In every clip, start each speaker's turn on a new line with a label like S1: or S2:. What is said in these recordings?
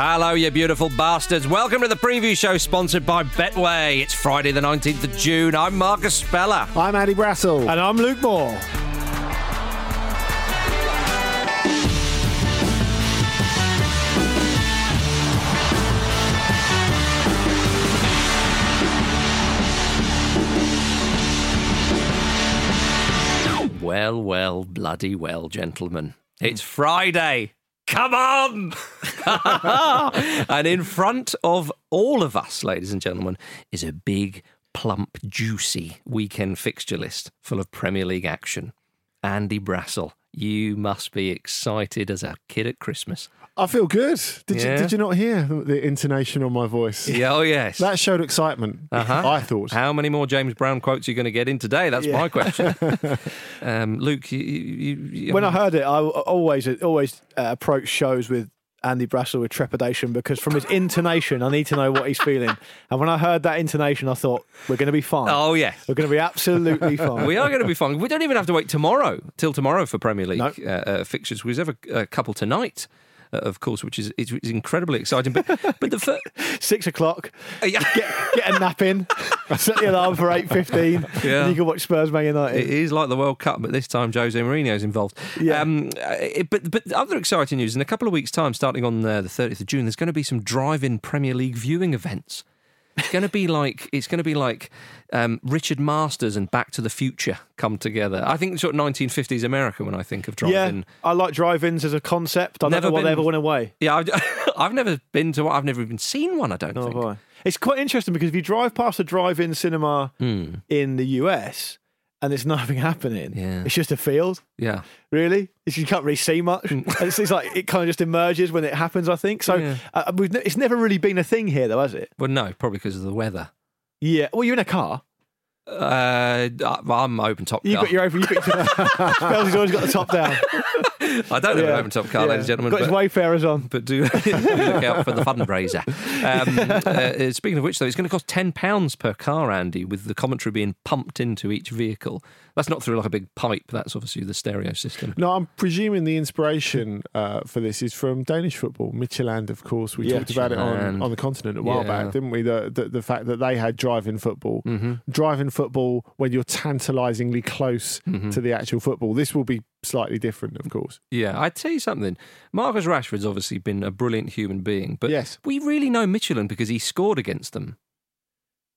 S1: Hello, you beautiful bastards. Welcome to the preview show sponsored by Betway. It's Friday, the 19th of June. I'm Marcus Speller.
S2: I'm Andy Brassell.
S3: And I'm Luke Moore.
S1: Well, well, bloody well, gentlemen. It's Friday. Come on! and in front of all of us, ladies and gentlemen, is a big, plump, juicy weekend fixture list full of Premier League action. Andy Brassell, you must be excited as a kid at Christmas.
S2: I feel good. Did
S1: Yeah.
S2: you Did you not hear the intonation on my voice?
S1: Yeah, oh, yes.
S2: That showed excitement.
S1: Uh-huh.
S2: I thought.
S1: How many more James Brown quotes are you going to get in today? That's my question. um, Luke, you, you, you,
S3: When I heard it, I always always uh, approach shows with Andy Brassell with trepidation because from his intonation, I need to know what he's feeling. And when I heard that intonation, I thought we're going to be fine.
S1: Oh, yes.
S3: We're going to be absolutely fine.
S1: We are going to be fine. We don't even have to wait tomorrow till tomorrow for Premier League
S3: No.
S1: uh, uh, fixtures. We have a, a couple tonight, uh, of course, which is is, is incredibly exciting. But but the fir-
S3: Six o'clock.
S1: yeah,
S3: Get get a nap in. Set the alarm for eight fifteen.
S1: Yeah.
S3: And you can watch Spurs Man United.
S1: it is like the World Cup, but this time Jose Mourinho's involved.
S3: Yeah.
S1: Um, uh, it- but but other exciting news in a couple of weeks' time, starting on uh, the thirtieth of June, there's going to be some drive-in Premier League viewing events. It's going to be like it's going to be like um, Richard Masters and Back to the Future come together. I think sort of 1950s America when I think of
S3: yeah,
S1: drive-in.
S3: I like drive-ins as a concept. I
S1: Never
S3: never
S1: been-
S3: they ever went away.
S1: Yeah, I've, I've never been to one. I've never even seen one. I don't
S3: Nor
S1: think.
S3: It's quite interesting because if you drive past a drive-in cinema
S1: Hmm.
S3: in the US and there's nothing happening,
S1: Yeah.
S3: it's just a field.
S1: Yeah,
S3: Really, It's- you can't really see much. And it's, it's like it kind of just emerges when it happens. I think so.
S1: Yeah.
S3: Uh, we've, ne- it's never really been a thing here, though, has it?
S1: well, no, probably because of the weather.
S3: Yeah. Well, you're in a car.
S1: Uh, I'm open top
S3: You've got your open. You've got always got the top down.
S1: I don't have an
S3: Yeah.
S1: open top car,
S3: Yeah.
S1: ladies and gentlemen.
S3: Got his Wayfarers on.
S1: but do, look out for the fundraiser. Um, uh, speaking of which, though, it's going to cost ten pounds per car, Andy, with the commentary being pumped into each vehicle. That's not through like a big pipe. That's obviously the stereo system.
S2: No, I'm presuming the inspiration uh, for this is from Danish football. Midtjylland, of course. We
S3: Yeah.
S2: talked about it on, on the continent a while
S1: Yeah.
S2: back, didn't we? The, the the fact that they had drive-in football.
S1: Mm-hmm.
S2: Drive-in football when you're tantalisingly close
S1: Mm-hmm.
S2: to the actual football. This will be slightly different, of course.
S1: Yeah, I'd tell you something. Marcus Rashford's obviously been a brilliant human being, but
S2: Yes.
S1: we really know Midtjylland because he scored against them.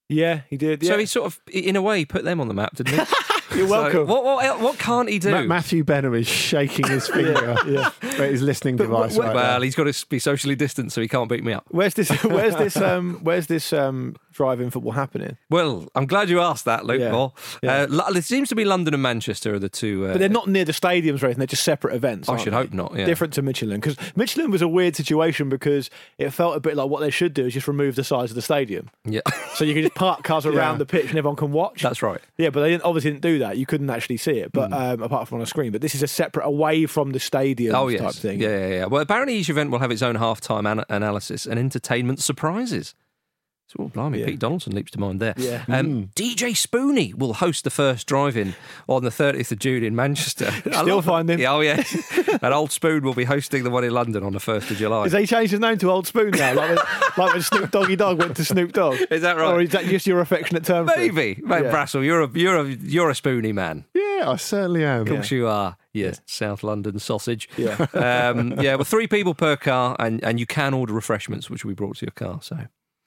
S3: Yeah, he did. Yeah.
S1: So he sort of, in a way, put them on the map, didn't he?
S3: You're
S1: So
S3: welcome.
S1: what, what, what can't he do?
S2: Ma- Matthew Benham is shaking his finger
S3: yeah.
S2: at his listening
S3: But
S2: device
S3: wh-
S2: right
S1: well,
S2: now.
S1: he's got to be socially distant, so he can't beat me up.
S3: Where's this? Where's this? Um, where's this um, drive-in football happening?
S1: Well, I'm glad you asked that, Luke.
S3: Yeah.
S1: Moore.
S3: Yeah.
S1: Uh, it seems to be London and Manchester are the two. Uh,
S3: But they're not near the stadiums or anything. They're just separate events.
S1: I should
S3: they?
S1: hope not. Yeah.
S3: Different to Midtjylland because Midtjylland was a weird situation because it felt a bit like what they should do is just remove the size of the stadium,
S1: Yeah,
S3: so you can just park cars around the pitch and everyone can watch.
S1: that's right.
S3: yeah, but they didn't, obviously didn't do that. You couldn't actually see it, but um, apart from on a screen. But this is a separate, away from the stadium
S1: Oh
S3: type thing.
S1: yeah, yeah, yeah. Well, apparently each event will have its own halftime an- analysis and entertainment surprises. So, oh, blimey,
S3: Yeah.
S1: Pete Donaldson leaps to mind there.
S3: Yeah.
S1: Um, DJ Spooney will host the first drive-in on the 30th of June in Manchester.
S3: Still find him.
S1: Yeah, oh yes. and Old Spoon will be hosting the one in London on the 1st of July.
S3: Has he changed his name to Old Spoon now? Like when, like when Snoop Doggy Dogg went to Snoop Dogg?
S1: Is that right?
S3: Or is that just your affectionate term? for?
S1: Maybe, mate,
S3: Yeah.
S1: Brassell, you're a you're a you're a spoony man.
S2: yeah, I certainly am.
S1: Of course you are. Yes, South London sausage.
S3: Yeah.
S1: um, yeah. Well, three people per car, and, and you can order refreshments, which will be brought to your car. So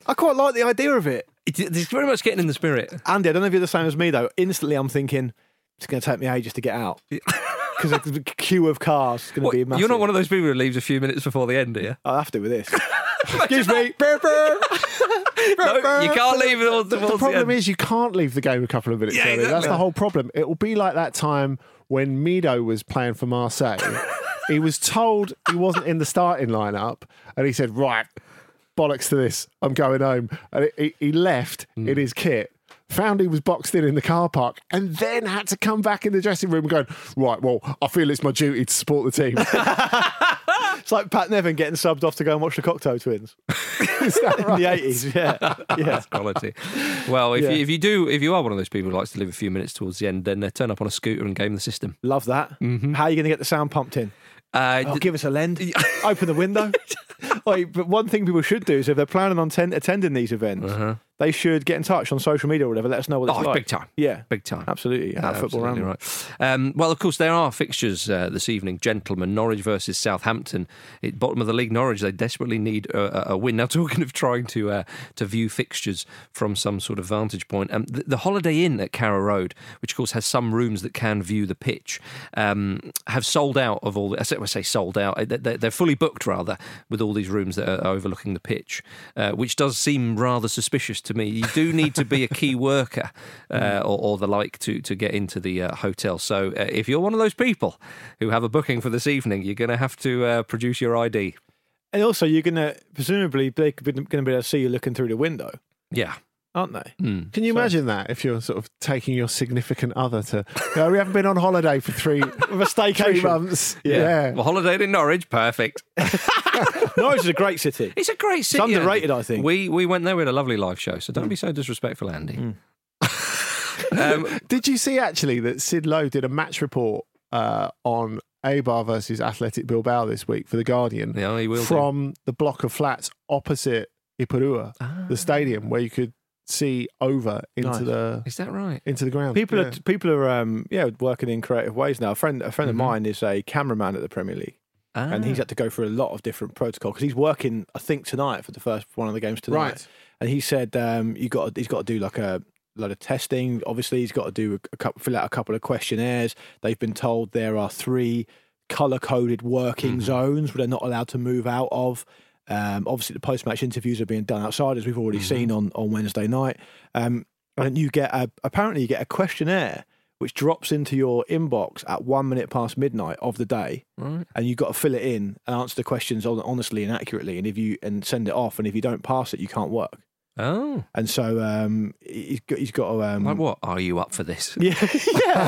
S3: I quite like the idea of it.
S1: it's, it's very much getting in the spirit.
S3: Andy, I don't know if you're the same as me though. Instantly, I'm thinking it's going to take me ages to get out because the queue of cars is going to
S1: What,
S3: be massive.
S1: you're not one of those people who leaves a few minutes before the end, are you?
S3: I'll have to with this. Excuse me. Brr, brr.
S1: No, you can't leave it all
S2: The, the problem
S1: end.
S2: is you can't leave the game a couple of minutes
S1: Yeah,
S2: early. That's
S1: exactly.
S2: the whole problem. It will be like that time when Mido was playing for Marseille. he was told he wasn't in the starting lineup, and he said, "Right, bollocks to this. I'm going home." And he, he left
S1: Hmm.
S2: in his kit. Found he was boxed in in the car park, and then had to come back in the dressing room and go, right. Well, I feel it's my duty to support the team.
S3: It's like Pat Nevin getting subbed off to go and watch the Cocteau Twins
S2: Is that
S3: in the eighties. Yeah, yeah.
S1: That's quality. Well, if
S3: Yeah.
S1: you if you do if you are one of those people who likes to live a few minutes towards the end, then uh, turn up on a scooter and game the system.
S3: Love that.
S1: Mm-hmm.
S3: How are you going to get the sound pumped in?
S1: Uh,
S3: Oh,
S1: d-
S3: give us a lend. Open the window. But one thing people should do is if they're planning on ten- attending these events,
S1: Uh-huh.
S3: They should get in touch on social media or whatever. Let us know what it's
S1: Oh,
S3: like.
S1: big time.
S3: Yeah,
S1: Big time.
S3: absolutely. At football
S1: Absolutely right. Um, well, of course, there are fixtures uh, this evening. Gentlemen, Norwich versus Southampton. At bottom of the league, Norwich. They desperately need a, a- win. Now, talking of trying to uh, to view fixtures from some sort of vantage point, um, the, the Holiday Inn at Carrow Road, which of course has some rooms that can view the pitch, um, have sold out of all. The, I say- sold out. They- they- They're fully booked rather with all these rooms that are overlooking the pitch, uh, which does seem rather suspicious to me. You do need to be a key worker uh, or, or the like to to get into the uh, hotel. So uh, if you're one of those people who have a booking for this evening, you're going to have to uh, produce your ID.
S3: And also, you're gonna presumably they're going to be able to see you looking through the window,
S1: Yeah.
S3: Aren't they?
S1: Mm.
S2: Can you imagine that if you're sort of taking your significant other to? No, we haven't been on holiday for three
S3: With a
S2: three
S3: staycation.
S2: months.
S3: Yeah.
S2: Yeah.
S1: Well, holiday in Norwich, perfect.
S3: Norwich is a great city.
S1: It's a great city.
S3: It's underrated,
S1: Andy.
S3: I think.
S1: We we went there with a lovely live show, so don't be so disrespectful, Andy. um,
S2: Did you see actually that Sid Lowe did a match report uh, on Eibar versus Athletic Bilbao this week for the Guardian
S1: yeah, he will. do.
S2: from the block of flats opposite Ipurua,
S1: Ah,
S2: the stadium where you could see over into
S3: Nice.
S2: the
S1: Is that right?
S2: into the ground.
S3: People
S2: Yeah.
S3: are people are um, yeah working in creative ways now. A friend a friend
S1: Mhm.
S3: of mine is a cameraman at the Premier League, and he's
S1: Ah.
S3: had to go through a lot of different protocol because he's working. I think tonight for the first one of the games tonight.
S2: right.
S3: And he said um, you got he's got to do like a lot of testing. Obviously, he's got to do a, a couple, fill out a couple of questionnaires. They've been told there are three color coded working
S1: Mhm.
S3: zones where they're not allowed to move out of. Um, obviously, the post match interviews are being done outside, as we've already
S1: Mhm.
S3: seen on, on Wednesday night. Um, and you get a, apparently you get a questionnaire which drops into your inbox at one minute past midnight of the day,
S1: Right.
S3: and you've got to fill it in and answer the questions honestly and accurately. And if you and send it off, and if you don't pass it, you can't work.
S1: Oh,
S3: And so um, he's got he's got to um,
S1: like what? Are you up for this?
S3: yeah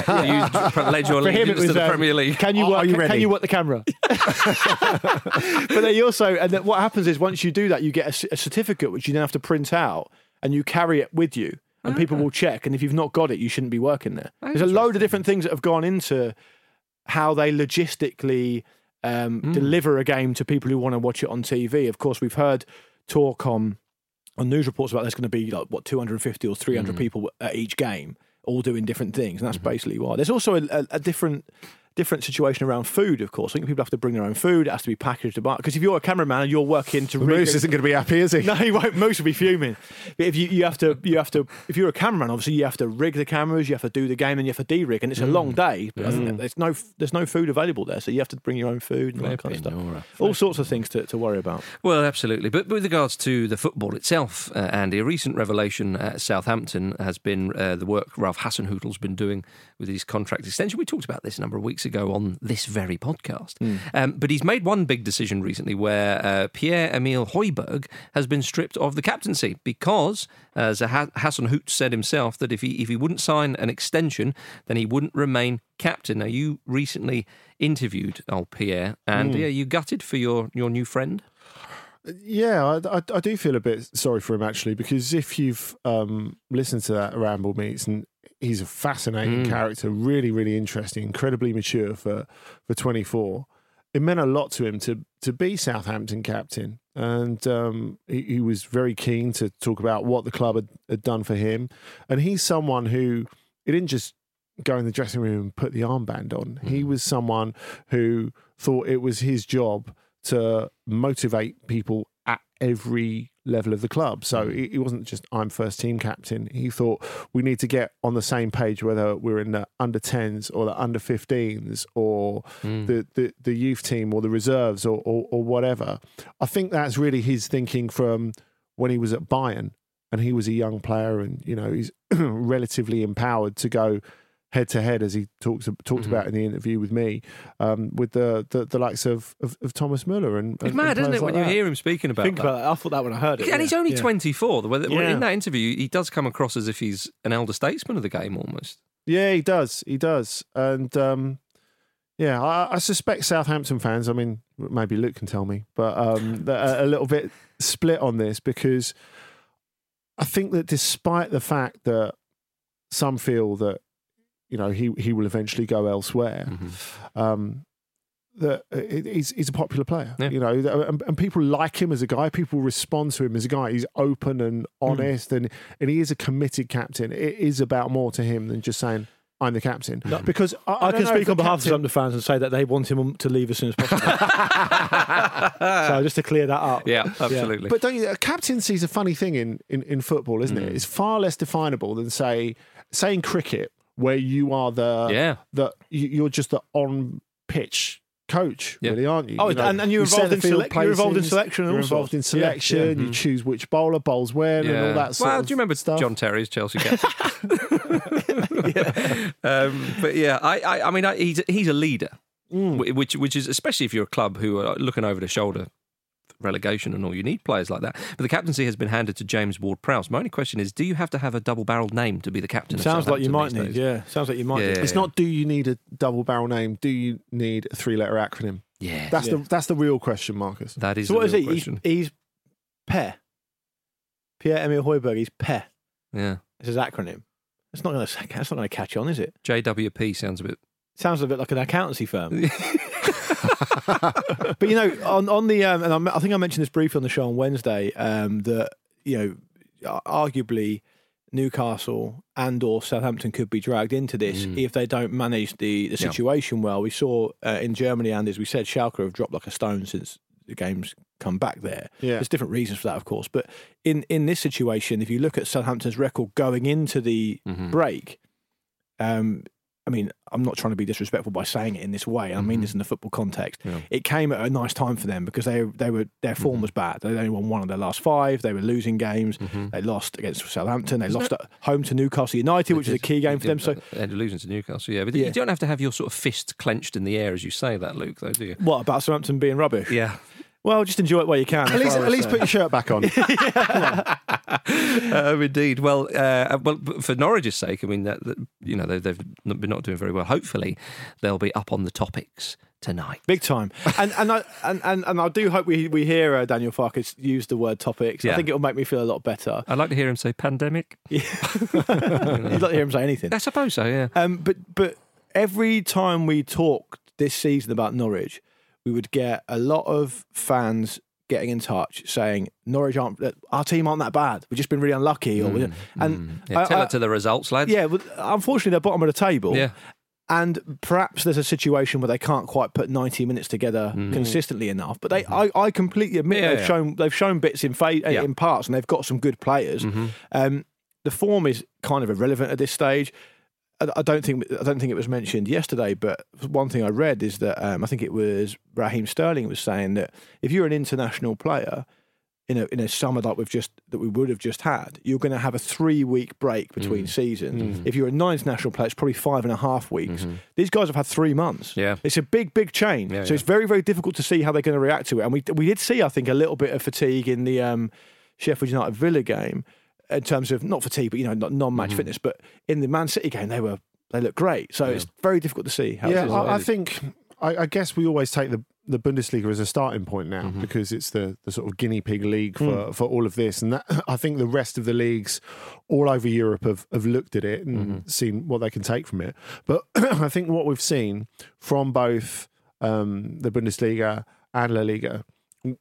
S3: yeah.
S1: You led your
S3: For him, it
S1: to
S3: was,
S1: the
S3: um,
S1: Premier League.
S3: Can you
S2: Are
S3: work?
S2: you
S3: can,
S2: ready?
S3: you work the camera? but then you also, and then what happens is once you do that, you get a certificate which you then have to print out and you carry it with you, and people will check. And if you've not got it, you shouldn't be working there. There's a load of different things that have gone into how they logistically um, deliver a game to people who want to watch it on TV. Of course, we've heard talk on on news reports about there's going to be like what 250 or 300 mm. people at each game, all doing different things, and that's mm-hmm. basically why. There's also a, a, a different different situation around food. Of course, I think people have to bring their own food. It has to be packaged about because if you're a cameraman and you're working to rig
S2: Moose isn't going to be happy, is he?
S3: no, he won't. Moose will be fuming. But if you, you have to, you have to. If you're a cameraman, obviously you have to rig the cameras, you have to do the game, and you have to de-rig, and it's a long day. But I there's no, there's no food available there, so you have to bring your own food and all that kind of stuff.
S1: Flipping Nora.
S3: All sorts of things to, to worry about.
S1: Well, absolutely. But with regards to the football itself, uh, Andy, a recent revelation at Southampton has been uh, the work Ralph Hasenhüttl's been doing with his contract extension. We talked about this a number of weeks ago on this very podcast. Um, but he's made one big decision recently where uh, Pierre Emile Højbjerg has been stripped of the captaincy because, as Hassan Hasenhüttl said himself, that if he if he wouldn't sign an extension, then he wouldn't remain captain. Now, you recently interviewed old Pierre, and yeah, you gutted for your your new friend.
S2: Yeah, I, I, I do feel a bit sorry for him actually because if you've um, listened to that Ramble Meets, and he's a fascinating
S1: Mm.
S2: character, really, really interesting, incredibly mature for for 24. It meant a lot to him to to be Southampton captain, and um, he, he was very keen to talk about what the club had, had done for him. And he's someone who he didn't just go in the dressing room and put the armband on. He was someone who thought it was his job to motivate people at every level of the club. So mm. he he wasn't just I'm first team captain. He thought we need to get on the same page, whether we're in the under 10s or the under 15s or mm. the, the, the youth team or the reserves or, or, or whatever. I think that's really his thinking from when he was at Bayern and he was a young player and, you know, he's relatively empowered to go head to head as he talks talked about in the interview with me um, with the, the the likes of, of, of Thomas Muller and,
S1: It's
S2: and
S1: mad, isn't
S2: players
S1: it, when
S2: like
S1: you hear him speaking about
S3: Think
S1: that?
S3: about that. I thought that when I heard it.
S1: and he's only
S3: Yeah.
S1: 24. The
S3: Yeah.
S1: In that interview, he does come across as if he's an elder statesman of the game almost.
S2: Yeah, he does. He does. And um, yeah, I, I suspect Southampton fans, I mean, maybe Luke can tell me, but um, they're a little bit split on this because I think that despite the fact that some feel that, you know, he, he will eventually go elsewhere, um, that he's, he's a popular player,
S1: Yeah.
S2: you know, and, and people like him as a guy. People respond to him as a guy. He's open and honest, and, and he is a committed captain. It is about more to him than just saying, I'm the captain. Because I,
S3: I,
S2: don't
S3: can speak on behalf of some of the fans and say that they want him to leave as soon as possible. so just to clear that up.
S1: Yeah, absolutely.
S2: But don't you? A captaincy is a funny thing in, in, in football, isn't
S1: Mm.
S2: it? It's far less definable than say saying cricket, where you are the
S1: Yeah.
S2: the you- you're just the on pitch coach,
S1: Yeah.
S2: really, aren't you?
S3: Oh,
S2: You know,
S3: and- and you're involved
S2: the
S3: in
S2: field
S3: selec- you're involved in selection
S2: You're
S3: all
S2: involved in
S3: sorts. Yeah, yeah.
S2: selection. You choose which bowler bowls when and all that sort
S1: well,
S2: of
S1: do you remember
S2: stuff.
S1: John Terry's Chelsea captain? um, but yeah, I, I, I mean, I, he's he's a leader,
S2: Mm.
S1: which which is especially if you're a club who are looking over the shoulder. Relegation and all, you need players like that. But the captaincy has been handed to James Ward Prowse. My only question is: Do you have to have a double-barreled name to be the captain? of
S3: Sounds like you might need.
S1: these days?
S3: Yeah, sounds like you might.
S1: Yeah.
S3: need.
S2: It's not. Do you need a double barrel name? Do you need a three letter acronym?
S1: Yeah,
S2: That's
S3: Yeah.
S2: the that's the real question, Marcus.
S1: that is.
S3: So
S1: the
S3: what is
S1: real
S3: he? He's,
S1: question.
S3: he's PE. Pierre Emil Højbjerg. He's PE.
S1: Yeah,
S3: It's his acronym. It's not going to. That's not going to catch on, is it?
S1: JWP sounds a bit.
S3: Sounds a bit like an accountancy firm. but you know, on on the um, and I'm- I think I mentioned this briefly on the show on Wednesday um, that you know, arguably Newcastle and or Southampton could be dragged into this
S1: Mm.
S3: if they don't manage the the
S1: Yeah.
S3: situation well. We saw uh, in Germany, and as we said, Schalke have dropped like a stone since the game's come back there.
S2: Yeah.
S3: There's different reasons for that, of course, but in in this situation, if you look at Southampton's record going into the
S1: Mhm.
S3: break, um, I mean, I'm not trying to be disrespectful by saying it in this way. I mean this in the football context.
S1: Yeah.
S3: It came at a nice time for them because they they were their
S1: Mm-hmm.
S3: form was bad. They only won one of their last five. They were losing games.
S1: Mm-hmm.
S3: They lost against Southampton. They lost at home to Newcastle United, which is a key game for them. So,
S1: and losing to Newcastle, yeah. But
S3: Yeah.
S1: you don't have to have your sort of fist clenched in the air as you say that, Luke, though, do you?
S3: what about Southampton being rubbish?
S1: Yeah.
S3: Well, just enjoy it while you can.
S2: At least, at least put your shirt back on.
S1: um, indeed. Well, uh, well, for Norwich's sake, I mean, that, that, you know, they, they've not- been not doing very well. Hopefully, they'll be up on the topics tonight.
S3: Big time, and and I and, and, and I do hope we we hear uh, Daniel Farke use the word topics. I think it will make me feel a lot better.
S1: I'd like to hear him say pandemic. Yeah.
S3: You'd like to hear him say anything.
S1: I suppose so. Yeah.
S3: Um, but but every time we talked this season about Norwich, we would get a lot of fans getting in touch saying Norwich aren't our team aren't that bad. We've just been really unlucky, or and
S1: Mm. Yeah,
S3: I-
S1: tell
S3: I-
S1: it to the results, lads.
S3: yeah, unfortunately they're bottom of the table.
S1: Yeah.
S3: And perhaps there's a situation where they can't quite put 90 minutes together consistently enough. But they, I, I completely admit
S1: Mm. Yeah,
S3: they've
S1: yeah.
S3: shown they've shown bits in fa-.
S1: Mm-hmm.
S3: in parts, and they've got some good players. Um, the form is kind of irrelevant at this stage. I don't think I don't think it was mentioned yesterday, but one thing I read is that um, I think it was Raheem Sterling was saying that if you're an international player in a in a summer like we've just that we would have just had, you're going to have a three week break between
S1: Mm.
S3: seasons. If you're a non-international player, it's probably five and a half weeks. These guys have had three months.
S1: Mm-hmm. Yeah.
S3: it's a big big change.
S1: Yeah,
S3: so it's very very difficult to see how they're going to react to it. And we we did see I think a little bit of fatigue in the um, Sheffield United Villa game in terms of not fatigue, but you know, not non-match
S1: Mm-hmm.
S3: fitness. But in the Man City game, they were they looked great. So it's very difficult to see how.
S2: yeah. I, I think I, I guess we always take the the Bundesliga as a starting point now
S1: Mm-hmm.
S2: because it's the, the sort of guinea pig league for,
S1: Hmm.
S2: for all of this, and that, I think the rest of the leagues all over Europe have, have looked at it and
S1: Mm-hmm.
S2: seen what they can take from it. But I think what we've seen from both um, the Bundesliga and La Liga,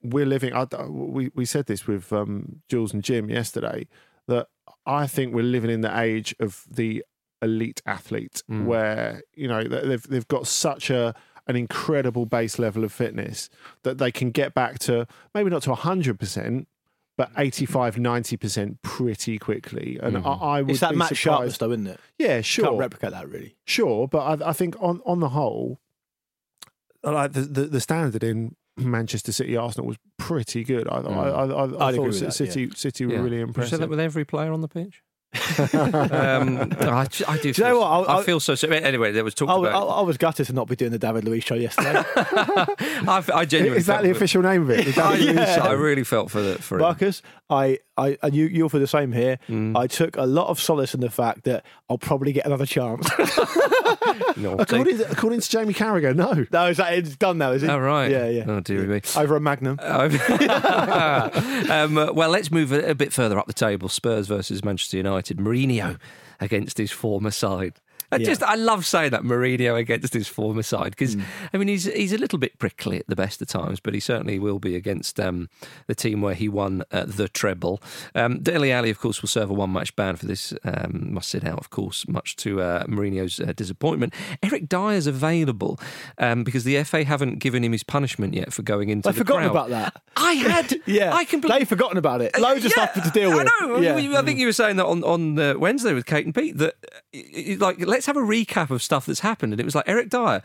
S2: we're living. I, we we said this with um, Jules and Jim yesterday that I think we're living in the age of the elite athlete
S1: Mm.
S2: where you know they've they've got such a an incredible base level of fitness that they can get back to maybe not to 100% but 85 90% pretty quickly and I, I would
S3: it's that
S2: be
S3: match sharpness,
S2: surprised
S3: though, isn't it?
S2: yeah sure
S3: Can't
S2: sure
S3: replicate that really.
S2: sure but I, I think on on the whole like the, the the standard in Manchester City Arsenal was pretty good I I, I, I, I
S3: I'd agree
S2: thought
S3: with that,
S2: City City were
S1: Yeah.
S2: really
S1: You
S2: impressive
S1: said that with every player on the pitch. um, I, ju- I do.
S3: you
S1: feel,
S3: know what? I-
S1: I,
S3: I-
S1: feel so. so anyway, there was talk
S3: I, was- I,
S1: about.
S3: I was gutted to not be doing the David Luiz show yesterday.
S1: I, I genuinely
S2: is that the official name of it? The
S1: I,
S2: David Luiz
S3: Yeah.
S1: I really felt for the for him.
S3: Marcus, I, I, and you, you're for the same here.
S1: Mm.
S3: I took a lot of solace in the fact that I'll probably get another chance.
S1: Naughty.
S2: according, to, according to Jamie Carragher no
S3: no, is that it's done now? Is it?
S1: Oh, right.
S3: Yeah, yeah.
S1: Oh, dear me.
S3: Over a Magnum.
S1: um, well, let's move a, a bit further up the table. Spurs versus Manchester United. Mourinho against his former side. I just I love saying that Mourinho against his former side because I mean he's he's a little bit prickly at the best of times, but he certainly will be against um, the team where he won uh, the treble. Um, Dele Alli, of course, will serve a one match ban for this. Um, must sit out, of course, much to uh, Mourinho's uh, disappointment. Eric Dier's available um, because the FA haven't given him his punishment yet for going into.
S3: I've
S1: the
S3: forgotten
S1: crowd.
S3: about that.
S1: I had,
S3: Yeah,
S1: I completely
S3: they've forgotten about it. Loads of
S1: yeah,
S3: stuff to deal with.
S1: I know.
S3: Yeah.
S1: I think you were saying that on on uh, Wednesday with Kate and Pete that uh, like let's have a recap of stuff that's happened, and it was like Eric Dier.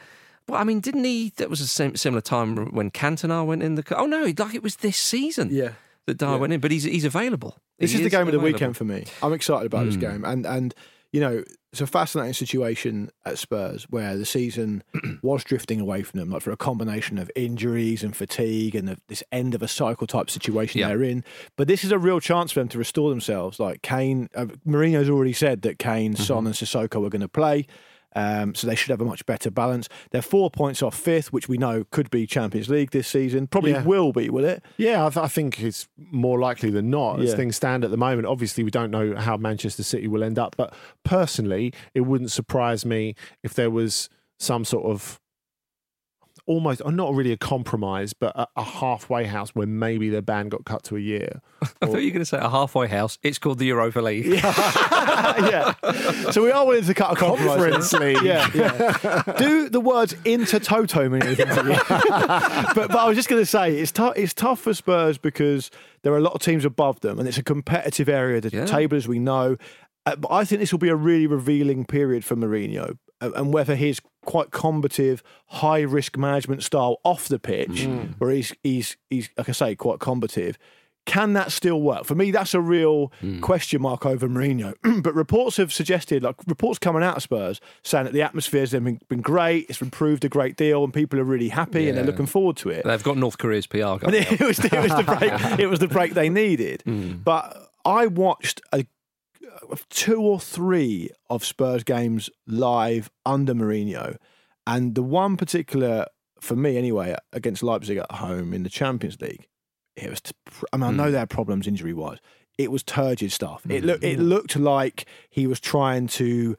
S1: Well, I mean, didn't he? That was a sim- similar time when Cantona went in the. Oh no, like it was this season.
S3: Yeah.
S1: that Dier went in, but he's he's available.
S3: This
S1: He
S3: is the game of the weekend for me. I'm excited about this hmm. game, and and you know it's a fascinating situation at Spurs where the season was drifting away from them, like for a combination of injuries and fatigue and the, this end of a cycle type situation
S1: Yeah.
S3: they're in. But this is a real chance for them to restore themselves. Like Kane, uh, Mourinho's already said that Kane, Son, and Sissoko are going to play. Um, so they should have a much better balance. They're four points off fifth, which we know could be Champions League this season. Probably
S2: Yeah.
S3: will be, will it?
S2: Yeah, I, th- I think it's more likely than not as
S3: Yeah.
S2: things stand at the moment. Obviously, we don't know how Manchester City will end up, but personally, it wouldn't surprise me if there was some sort of almost, uh, not really a compromise, but a, a halfway house where maybe the ban got cut to a year.
S1: I thought you were going to say a halfway house. It's called the Europa League.
S3: yeah. So we are willing to cut a compromise.
S2: Conference
S3: here.
S2: League.
S3: Yeah, yeah. Do the words inter toto mean anything to you? but, but I was just going to say it's tough. It's tough for Spurs because there are a lot of teams above them, and it's a competitive area. The
S1: Yeah.
S3: table, as we know. Uh, but I think this will be a really revealing period for Mourinho, and whether his quite combative, high risk management style off the pitch, mm. where he's he's he's like I say, quite combative. Can that still work? For me, that's a real mm. question mark over Mourinho. but reports have suggested, like reports coming out of Spurs, saying that the atmosphere's been, been great, it's improved a great deal, and people are really happy and they're looking forward to it.
S1: They've got North Korea's PR going.
S3: it was, it was the break. It was the break they needed. Mm. But I watched a, two or three of Spurs games live under Mourinho, and the one particular for me anyway against Leipzig at home in the Champions League, it was. I mean, I know hmm. they had problems injury wise. It was turgid stuff. It hmm. looked. It looked like he was trying to.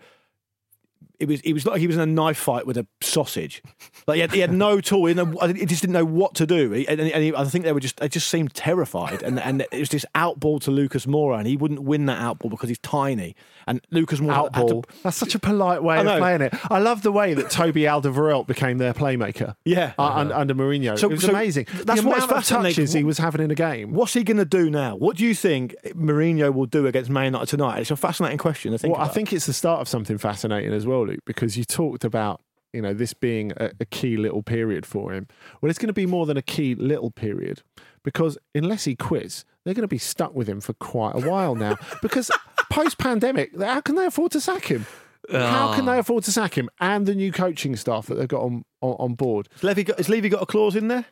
S3: It was. It was like he was in a knife fight with a sausage. Like he had, he had no tool. He, no- he just didn't know what to do. He, and, and he, I think they were just. They just seemed terrified. And and it was this outball to Lucas Moura, and he wouldn't win that outball because he's tiny. And Lucas Moura had to-
S2: Outball. That's such a polite way of playing it. I love the way that Toby Alderweireld became their playmaker.
S3: Yeah.
S2: uh, un- under Mourinho.
S3: So-
S2: it was
S3: so
S2: amazing.
S3: that's
S2: the
S3: what's
S2: amount of touches he was having in a game.
S3: What's he going to do now? What do you think Mourinho will do against Man United tonight? It's a fascinating question. to think
S2: well, I think it's the start of something fascinating as well, Luke, because you talked about you know this being a, a key little period for him. Well, it's going to be more than a key little period because unless he quits, they're going to be stuck with him for quite a while now. because post pandemic, how can they afford to sack him? How can they ah. afford to sack him and the new coaching staff that they've got on on, on board?
S3: Has Levy, got, has Levy got a clause in there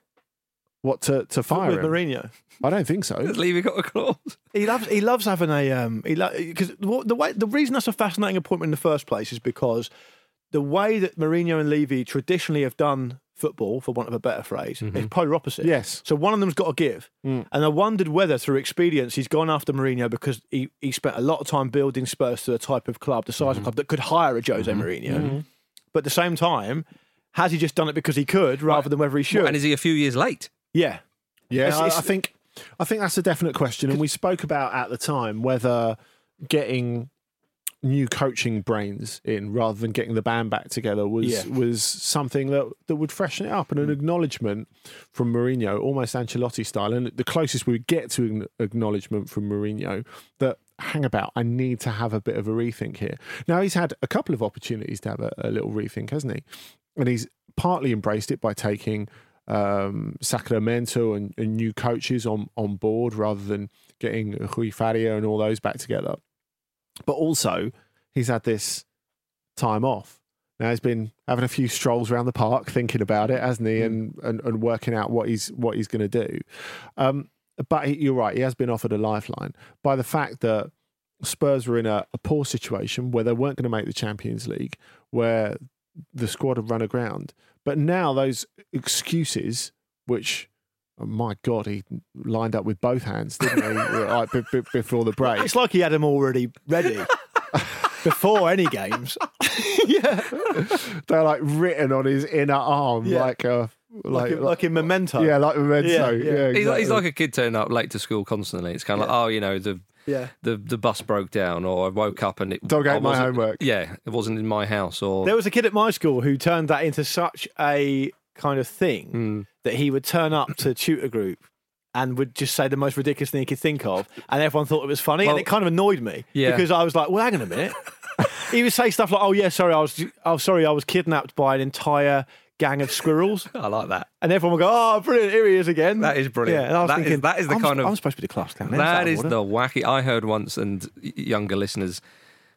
S2: What to to fire
S3: with
S2: him?
S3: Mourinho?
S2: I don't think so.
S1: Levy got a clause.
S3: He loves he loves having a um he because the way the reason that's a fascinating appointment in the first place is because the way that Mourinho and Levy traditionally have done football, for want of a better phrase, is mm-hmm. polar opposite.
S2: Yes.
S3: So one of them's got to give, mm. and I wondered whether through expedience he's gone after Mourinho because he, he spent a lot of time building Spurs to the type of club, the size of mm-hmm. club that could hire a Jose mm-hmm. Mourinho, but at the same time. Has he just done it because he could, rather than whether he should?
S1: And is he a few years late?
S3: Yeah,
S2: Yeah,
S3: It's-
S2: I,
S3: it's-
S2: I think I think that's a definite question, and we spoke about at the time whether getting new coaching brains in rather than getting the band back together was
S3: Yeah.
S2: was something that that would freshen it up and an mm. acknowledgement from Mourinho, almost Ancelotti style, and the closest we would get to an acknowledgement from Mourinho that hang about, I need to have a bit of a rethink here. Now he's had a couple of opportunities to have a, a little rethink, hasn't he? And he's partly embraced it by taking um, Sacramento and, and new coaches on, on board rather than getting Rui Faria and all those back together. But also, he's had this time off. Now he's been having a few strolls around the park, thinking about it, hasn't he, and and, and working out what he's what he's going to do. Um, but he, you're right; he has been offered a lifeline by the fact that Spurs were in a, a poor situation where they weren't going to make the Champions League, where the squad had run aground. But now those excuses, which oh my God, he lined up with both hands, didn't he? like, b- b- before the break.
S3: it's like he had them already ready. before any games. yeah,
S2: They're like written on his inner arm,
S3: Yeah.
S2: like a
S3: like,
S2: like,
S3: like in Memento.
S2: yeah, like memento.
S3: Yeah,
S2: Yeah,
S3: yeah.
S1: He's, like, he's like a kid turning up late to school constantly. It's kind of like, oh, you know, the
S3: yeah.
S1: the the bus broke down, or I woke up and it
S2: Dog ate my homework.
S1: Yeah, it wasn't in my house, or
S3: There was a kid at my school who turned that into such a kind of thing
S1: Hmm.
S3: that he would turn up to tutor group and would just say the most ridiculous thing he could think of, and everyone thought it was funny,
S1: Well-
S3: and it kind of annoyed me
S1: Yeah.
S3: because I was like, "Well, hang on a minute." he would say stuff like, "Oh yeah, sorry, I was, oh sorry, I was kidnapped by an entire gang of squirrels,"
S1: I like that.
S3: and everyone would go, "Oh, brilliant! Here he is again."
S1: That is brilliant.
S3: Yeah, and I was
S1: That is-
S3: thinking,
S1: that is the
S3: I'm,
S1: kind of-
S3: I'm supposed to be the class clown.
S1: That is the wacky. I heard once, and younger listeners.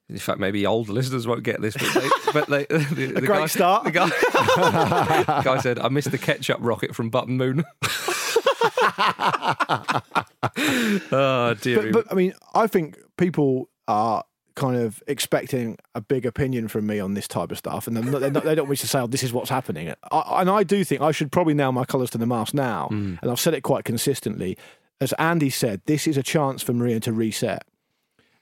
S1: In fact, maybe older listeners won't get this, but they, but they, the, the
S3: great
S1: guy,
S3: start.
S1: The guy, the guy said, "I missed the ketchup rocket from Button Moon." oh dear.
S3: But, but I mean, I think people are kind of expecting a big opinion from me on this type of stuff, and not, not, they don't wish to say, "Oh, this is what's happening." I, and I do think I should probably nail my colours to the mast now, hmm. and I've said it quite consistently. As Andy said, this is a chance for Maria to reset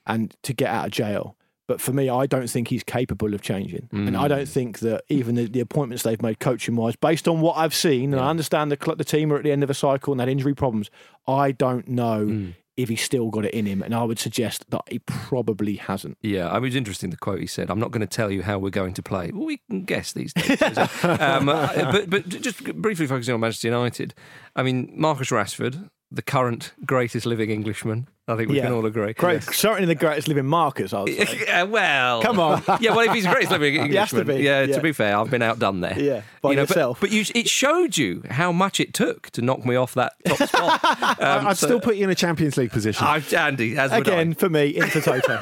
S3: and to get out of jail. But for me, I don't think he's capable of changing. And I don't hmm. think that even the, the appointments they've made coaching wise, based on what I've seen, and I understand the, the team are at the end of a cycle and had injury problems, I don't know hmm. If he's still got it in him. And I would suggest that he probably hasn't.
S1: Yeah, I mean, it was interesting the quote he said. I'm not going to tell you how we're going to play. Well, we can guess these days. um, uh, but but just briefly focusing on Manchester United. I mean, Marcus Rashford, the current greatest living Englishman. I think we
S3: Yeah.
S1: can all agree.
S3: Great. Certainly the greatest living Marcus, I would say.
S1: Yeah, well,
S3: Come on.
S1: Yeah, well, if he's the greatest living
S3: He has to
S1: Englishman,
S3: be,
S1: yeah,
S3: yeah.
S1: To be fair, I've been outdone there.
S3: Yeah, by
S1: You know, but-
S3: yourself.
S1: But, you, it showed you how much it took to knock me off that top spot. Um,
S2: I'd
S1: so-
S2: still put you in a Champions League position.
S1: I, Andy, as would I.
S3: Again, for me, Intertoto.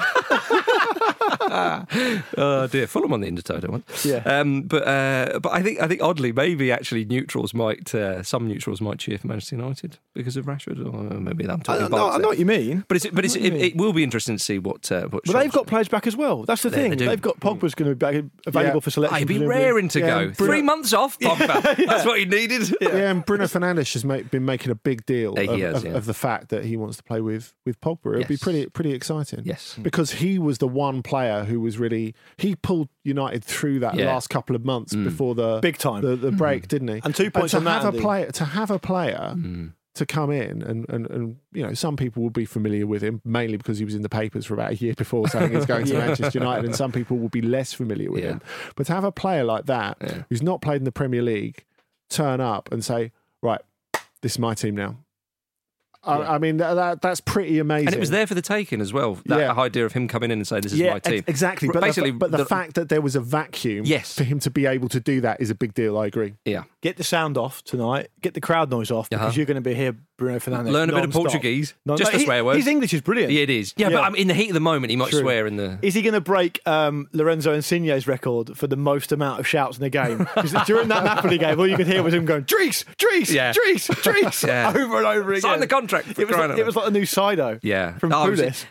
S1: Oh dear, Fulham on the Intertoto one.
S3: Yeah.
S1: Um, but uh, but I think I think oddly maybe actually neutrals might uh, some neutrals might cheer for Manchester United because of Rashford or maybe I'm
S3: I,
S1: talking
S3: know, I
S1: bollocks
S3: know what you mean.
S1: But it's but it's, it, it will be interesting to see what uh, what.
S3: But they've got players back as well. That's the
S1: They-
S3: thing.
S1: they do.
S3: They've got Pogba's going to be back, available
S2: Yeah.
S3: for selection.
S1: I'd be
S3: presumably.
S1: raring to
S2: Yeah,
S1: go.
S2: Bruno-
S1: Three months off, Pogba. That's what he needed.
S2: yeah. and Bruno Fernandes has make, been making a big deal of,
S1: has,
S2: of,
S1: yeah.
S2: of the fact that he wants to play with with Pogba. It'll be pretty pretty exciting.
S1: Yes.
S2: because he was the one player who was really he pulled United through that
S1: Yeah. Mm.
S2: last couple of months before the
S3: Big time.
S2: the, the break, didn't he?
S3: And two points
S2: to
S3: on that,
S2: have a
S3: Andy.
S2: player to have a player
S1: Mm.
S2: to come in and, and and you know some people will be familiar with him mainly because he was in the papers for about a year before saying he's going to Manchester United, and some people will be less familiar with
S1: Yeah.
S2: him. But to have a player like that
S1: Yeah.
S2: who's not played in the Premier League turn up and say, right, this is my team now. I, I mean that, that that's pretty amazing.
S1: And it was there for the taking as well. That
S2: Yeah.
S1: idea of him coming in and saying, "This is
S2: yeah,
S1: my team."
S2: exactly. But
S1: basically,
S2: the, but the,
S1: the-
S2: fact that there was a vacuum,
S1: Yes.
S2: for him to be able to do that is a big deal. I agree.
S1: Yeah.
S3: Get the sound off tonight. Get the crowd noise off because
S1: Uh-huh.
S3: you're going to be here, Bruno Fernandes.
S1: Learn a bit of
S3: non-stop.
S1: Portuguese, just a
S3: he-
S1: swear word.
S3: His English is brilliant.
S1: Yeah, it is. Yeah,
S3: Yeah.
S1: but um, in the heat of the moment, he might
S3: True.
S1: swear in the.
S3: Is he going to break um, Lorenzo Insigne's record for the most amount of shouts in a game? Because during that Napoli game, all you could hear was him going, Dries, Dries,
S1: Yeah.
S3: Dries, Dries,
S1: Yeah.
S3: over and over again.
S1: Sign the contract. for
S3: It was,
S1: crying
S3: like,
S1: out
S3: it was like the new Sido
S1: Yeah.
S3: from
S1: Oh, was-
S3: Pulis.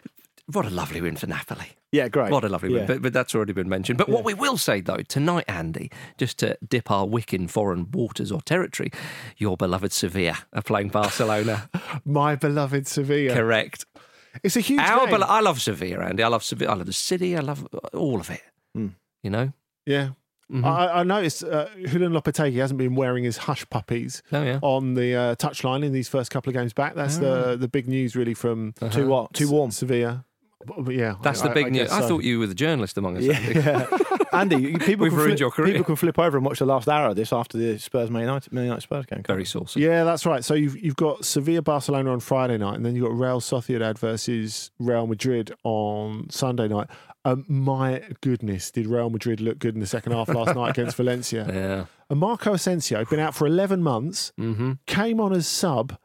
S1: What a lovely win for Napoli.
S3: Yeah, great.
S1: What a lovely win. But, but that's already been mentioned. But what we will say, though, tonight, Andy, just to dip our wick in foreign waters or territory, your beloved Sevilla are playing Barcelona.
S2: My beloved Sevilla.
S1: Correct.
S2: It's a huge
S1: Our belo- I love Sevilla, Andy. I love Sevilla. I love the city. I love all of it.
S3: Hmm.
S1: You know?
S2: Yeah.
S1: Mm-hmm.
S2: I, I noticed uh, Julen Lopetegui hasn't been wearing his hush puppies
S1: Oh, yeah.
S2: on the uh, touchline in these first couple of games back. That's the the big news, really, from
S3: Too what? Too warm.
S2: Sevilla. But- but yeah,
S1: That's
S2: I-
S1: the big
S2: I
S1: news.
S2: guess
S1: I thought you were the journalist among us. Andy.
S3: Yeah. Andy, people
S1: We've
S3: can
S1: ruined
S3: flip,
S1: your career.
S3: People can flip over and watch the last hour of this after the Spurs Man United, Man United Spurs game.
S1: Very saucy.
S2: Yeah, that's right. So you've you've got Sevilla Barcelona on Friday night, and then you've got Real Sociedad versus Real Madrid on Sunday night. Um, my goodness, did Real Madrid look good in the second half last night against Valencia?
S1: Yeah.
S2: And Marco Asensio, been out for 11 months,
S1: Mm-hmm.
S2: came on as sub.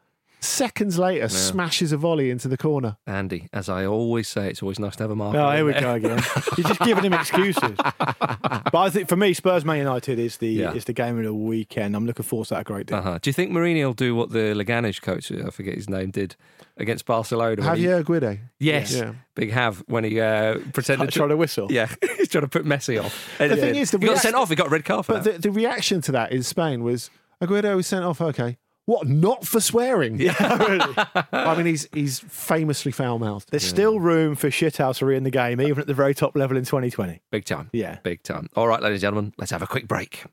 S2: Seconds later, smashes a volley into the corner.
S1: Andy, as I always say, it's always nice to have a marker.
S3: Oh, here we
S1: there.
S3: go again. You're just giving him excuses. but I think for me, Spurs Man United is the
S1: Yeah.
S3: is the game of the weekend. I'm looking forward to that a great deal.
S1: Uh-huh. Do you think Mourinho will do what the Leganés coach, I forget his name, did against Barcelona? he-
S2: Javier Aguirre.
S1: Yes,
S2: Yeah.
S1: Big Have when he uh, pretended
S3: Trying
S1: to.
S3: to whistle.
S1: Yeah, he's trying to put Messi off. And
S2: thing is, the
S1: he got sent off. He got a red card for
S2: But
S1: that.
S2: the, the reaction to that in Spain was Aguirre was sent off. Okay, What? Not for swearing?
S3: Yeah, really.
S2: I mean, he's he's famously foul mouthed.
S3: There's still room for shithousery in the game, even at the very top level in 2020.
S1: Big time.
S3: Yeah.
S1: Big time. All right, ladies and gentlemen, let's have a quick break.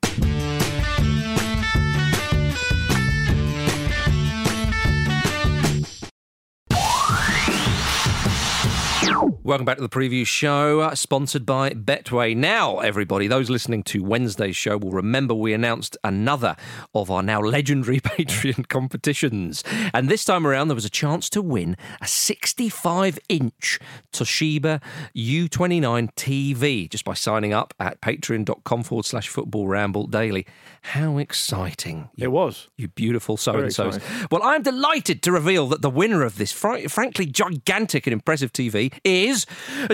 S1: Welcome back to the preview show, uh, sponsored by Betway. Now, everybody, those listening to Wednesday's show will remember we announced another of our now legendary Patreon competitions. And this time around, there was a chance to win a 65 inch Toshiba U29 TV just by signing up at patreon.com forward slash football ramble daily. How exciting! You
S3: It was.
S1: you beautiful so and so's.
S3: exciting.
S1: Well, I'm delighted to reveal that the winner of this fr- frankly gigantic and impressive TV is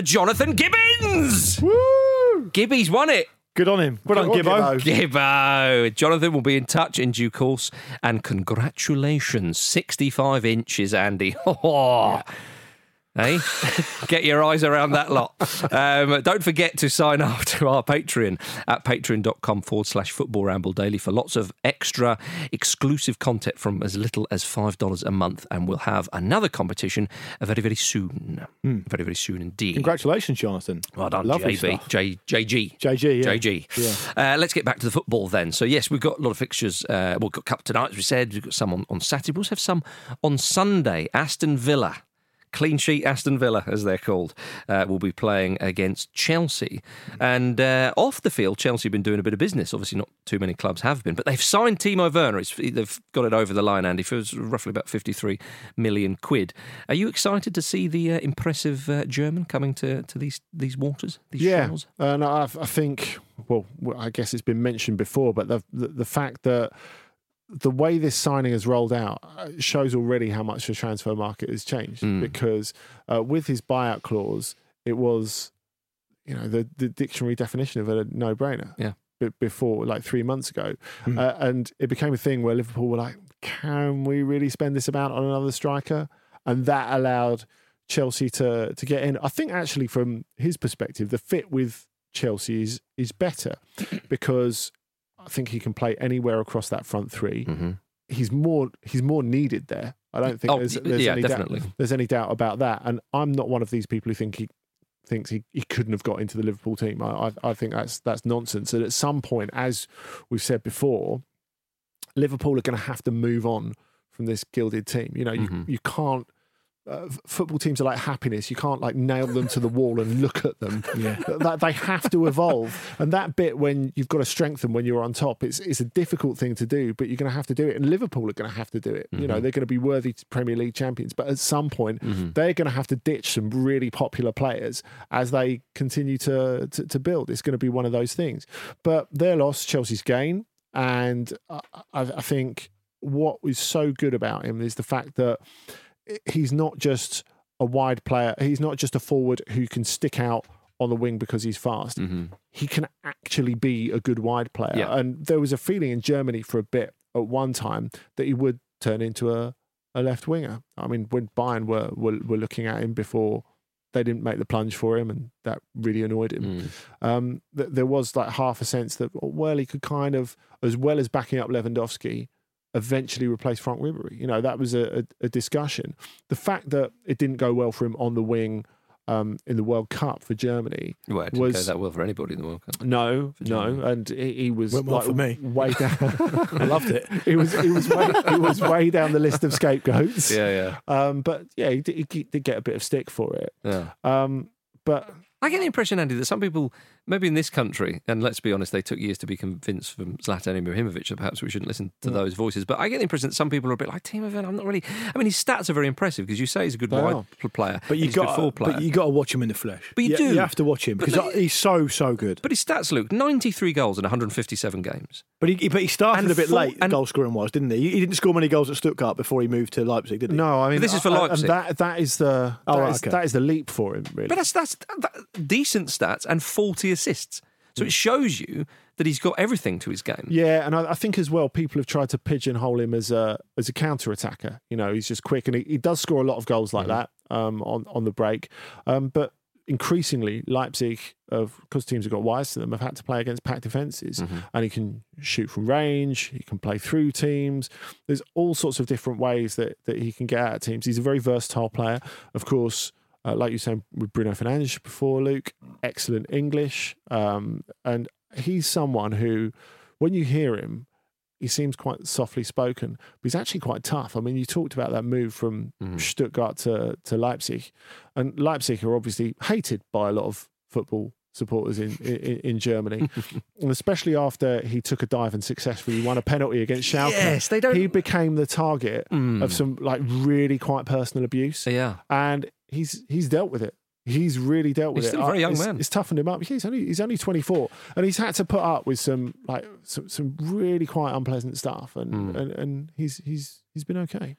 S1: Jonathan Gibbons.
S3: Woo!
S1: Gibby's won it.
S3: Good on him. Well done,
S2: Good on
S3: Gibbo.
S1: Gibbo. Jonathan will be in touch in due course. And congratulations, 65 inches, Andy. Hey, get your eyes around that lot. Um, don't forget to sign up to our Patreon at patreon.com forward slash football ramble daily for lots of extra exclusive content from as little as $5 a month. And we'll have another competition very, very soon. Very, very soon indeed.
S3: Congratulations, Jonathan.
S1: Well done,
S3: Lovely
S1: JB. J, JG.
S3: JG, yeah.
S1: JG. Uh, let's get back to the football then. So, yes, we've got a lot of fixtures. Uh, we've got Cup tonight, as we said. We've got some on, on Saturday. We also have some on Sunday. Aston Villa. Clean sheet Aston Villa, as they're called, uh, will be playing against Chelsea. And uh, off the field, Chelsea have been doing a bit of business. Obviously, not too many clubs have been, but they've signed Timo Werner. It's, they've got it over the line, Andy, for roughly about 53 million quid. Are you excited to see the uh, impressive uh, German coming to, to these, these waters, these
S2: Yeah,
S1: shores?
S2: and I, I think, well, well, I guess it's been mentioned before, but the, the the fact that the way this signing has rolled out uh, shows already how much the transfer market has changed.
S1: Mm.
S2: Because uh, with his buyout clause, it was, you know, the, the dictionary definition of a no-brainer.
S1: Yeah.
S2: be- Before, like three months ago,
S3: Mm.
S2: uh, and it became a thing where Liverpool were like, "Can we really spend this amount on another striker?" And that allowed Chelsea to to get in. I think actually from his perspective, the fit with Chelsea is is better because I think he can play anywhere across that front three.
S1: Mm-hmm.
S2: He's more he's more needed there. I don't think
S1: Oh,
S2: there's, there's
S1: yeah,
S2: any
S1: definitely.
S2: doubt there's any doubt about that. And I'm not one of these people who think he thinks he, he couldn't have got into the Liverpool team. I, I I think that's that's nonsense. And at some point, as we've said before, Liverpool are going to have to move on from this gilded team. You know, you
S1: Mhm.
S2: you can't. Uh, f- football teams are like happiness. You can't like nail them to the wall and look at them.
S3: Yeah.
S2: That they have to evolve, and that bit when you've got to strengthen when you're on top, it's it's a difficult thing to do, but you're going to have to do it. And Liverpool are going to have to do it. You know,
S1: Mhm.
S2: they're going to be worthy Premier League champions, but at some point,
S1: Mhm.
S2: they're going to have to ditch some really popular players as they continue to, to to build. It's going to be one of those things. But their loss, Chelsea's gain, and I, I I think what is so good about him is the fact that he's not just a wide player. He's not just a forward who can stick out on the wing because he's fast.
S1: Mm-hmm.
S2: He can actually be a good wide player.
S1: Yeah.
S2: And there was a feeling in Germany for a bit at one time that he would turn into a, a left winger. I mean, when Bayern were, were were looking at him before they didn't make the plunge for him, and that really annoyed him.
S1: Mm.
S2: Um, th- there was like half a sense that well, he could kind of, as well as backing up Lewandowski, eventually replace Franck Ribéry. You know, that was a, a, a discussion. The fact that it didn't go well for him on the wing um, in the World Cup for Germany,
S1: Well, it didn't
S2: Was-
S1: go that well for anybody in the World Cup.
S2: no, no, and he, he was
S3: Went well
S2: like
S3: for me.
S2: way down.
S3: I loved it.
S2: he was he was way, he was way down the list of scapegoats.
S1: Yeah, yeah.
S2: Um, but yeah, he did, he did get a bit of stick for it.
S1: yeah, yeah.
S2: Um, but
S1: I get the impression, Andy, that some people, maybe in this country, and let's be honest, they took years to be convinced from Zlatan Ibrahimovic that perhaps we shouldn't listen to those voices. But I get the impression that some people are a bit like Timo Werner. I'm not really. I mean, his stats are very impressive because you say he's a good
S2: They
S1: wide
S2: are.
S1: pl- player,
S3: But you
S1: he's a good
S3: got
S1: full player.
S3: but you got to watch him in the flesh.
S1: But you do.
S3: You have to watch him because
S1: they-
S3: he's so so good.
S1: But his stats, Luke, 93 goals in 157 games.
S3: But he but he started
S1: And
S3: a bit
S1: full-
S3: late.
S1: and-
S3: goal scoring was, didn't he? He didn't score many goals at Stuttgart before he moved to Leipzig, did he?
S2: no, I mean
S1: this is for
S2: uh,
S1: Leipzig.
S2: and that that is the
S3: Oh,
S2: that
S3: right,
S2: is-
S3: okay.
S2: that is the leap for him. Really,
S1: But that's, that's that, decent stats and 40 assists. So it shows you that he's got everything to his game.
S2: Yeah, and I, I think as well, people have tried to pigeonhole him as a as a counter attacker. You know, he's just quick, and he, he does score a lot of goals like
S1: Mm-hmm.
S2: that um, on on the break. Um, but increasingly Leipzig, of because teams have got wise to them, have had to play against packed defenses,
S1: Mm-hmm.
S2: and he can shoot from range. He can play through teams. There's all sorts of different ways that that he can get out of teams. He's a very versatile player. Of course, uh, like you were saying with Bruno Fernandes before, Luke, excellent English, um, and he's someone who, when you hear him. He seems quite softly spoken, but he's actually quite tough. I mean, you talked about that move from Stuttgart to, to Leipzig, and Leipzig are obviously hated by a lot of football supporters in in, in Germany, and especially after he took a dive and successfully won a penalty against Schalke.
S1: Yes, they don't-
S2: He became the target
S1: Mm.
S2: of some like really quite personal abuse,
S1: Yeah.
S2: and he's he's dealt with it. He's really dealt with
S1: He's
S2: it.
S1: still a very
S2: Uh,
S1: young
S2: it's,
S1: man.
S2: It's toughened him up. He's only he's only twenty four, and he's had to put up with some like some, some really quite unpleasant stuff, and,
S1: Hmm.
S2: and and he's he's he's been okay.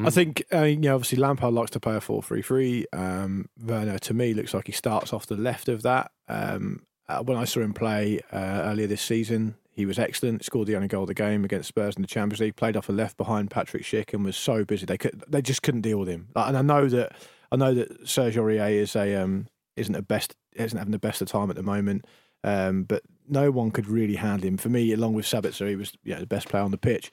S3: I think, uh, you know, obviously Lampard likes to play a 4 3 3. Um, Werner, to me, looks like he starts off the left of that. Um, uh, when I saw him play uh, earlier this season, he was excellent. Scored the only goal of the game against Spurs in the Champions League. Played off the left behind Patrick Schick and was so busy they could they just couldn't deal with him. Like, and I know that I know that Serge Aurier is a um, isn't a best isn't having the best of time at the moment. Um, but no one could really handle him. For me, along with Sabitzer, he was know, the best player on the pitch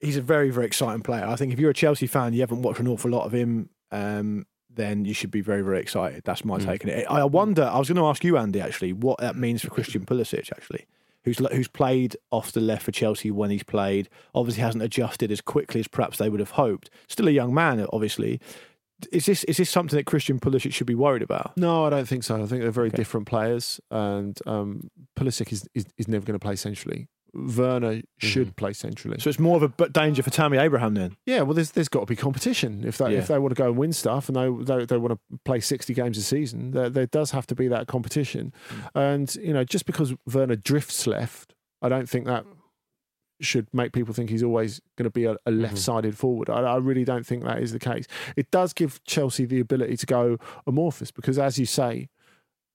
S3: he's a very, very exciting player. I think if you're a Chelsea fan, you haven't watched an awful lot of him, um, then you should be very, very excited. That's my take on it. I I wonder. I was going to ask you, Andy, actually, what that means for Christian Pulisic, actually, who's who's played off the left for Chelsea when he's played. Obviously, hasn't adjusted as quickly as perhaps they would have hoped. Still a young man, obviously. Is this is this something that Christian Pulisic should be worried about?
S2: No, I don't think so. I think they're very
S3: Okay.
S2: different players, and um, Pulisic is, is, is never going to play centrally. Werner should play centrally.
S3: So it's more of a danger for Tammy Abraham then.
S2: yeah, well, there's there's got to be competition if they
S3: Yeah.
S2: if they want to go and win stuff, and they they, they want to play sixty games a season. There, there does have to be that competition, and you know, just because Werner drifts left, I don't think that should make people think he's always going to be a, a left-sided forward. I, I really don't think that is the case. It does give Chelsea the ability to go amorphous because, as you say,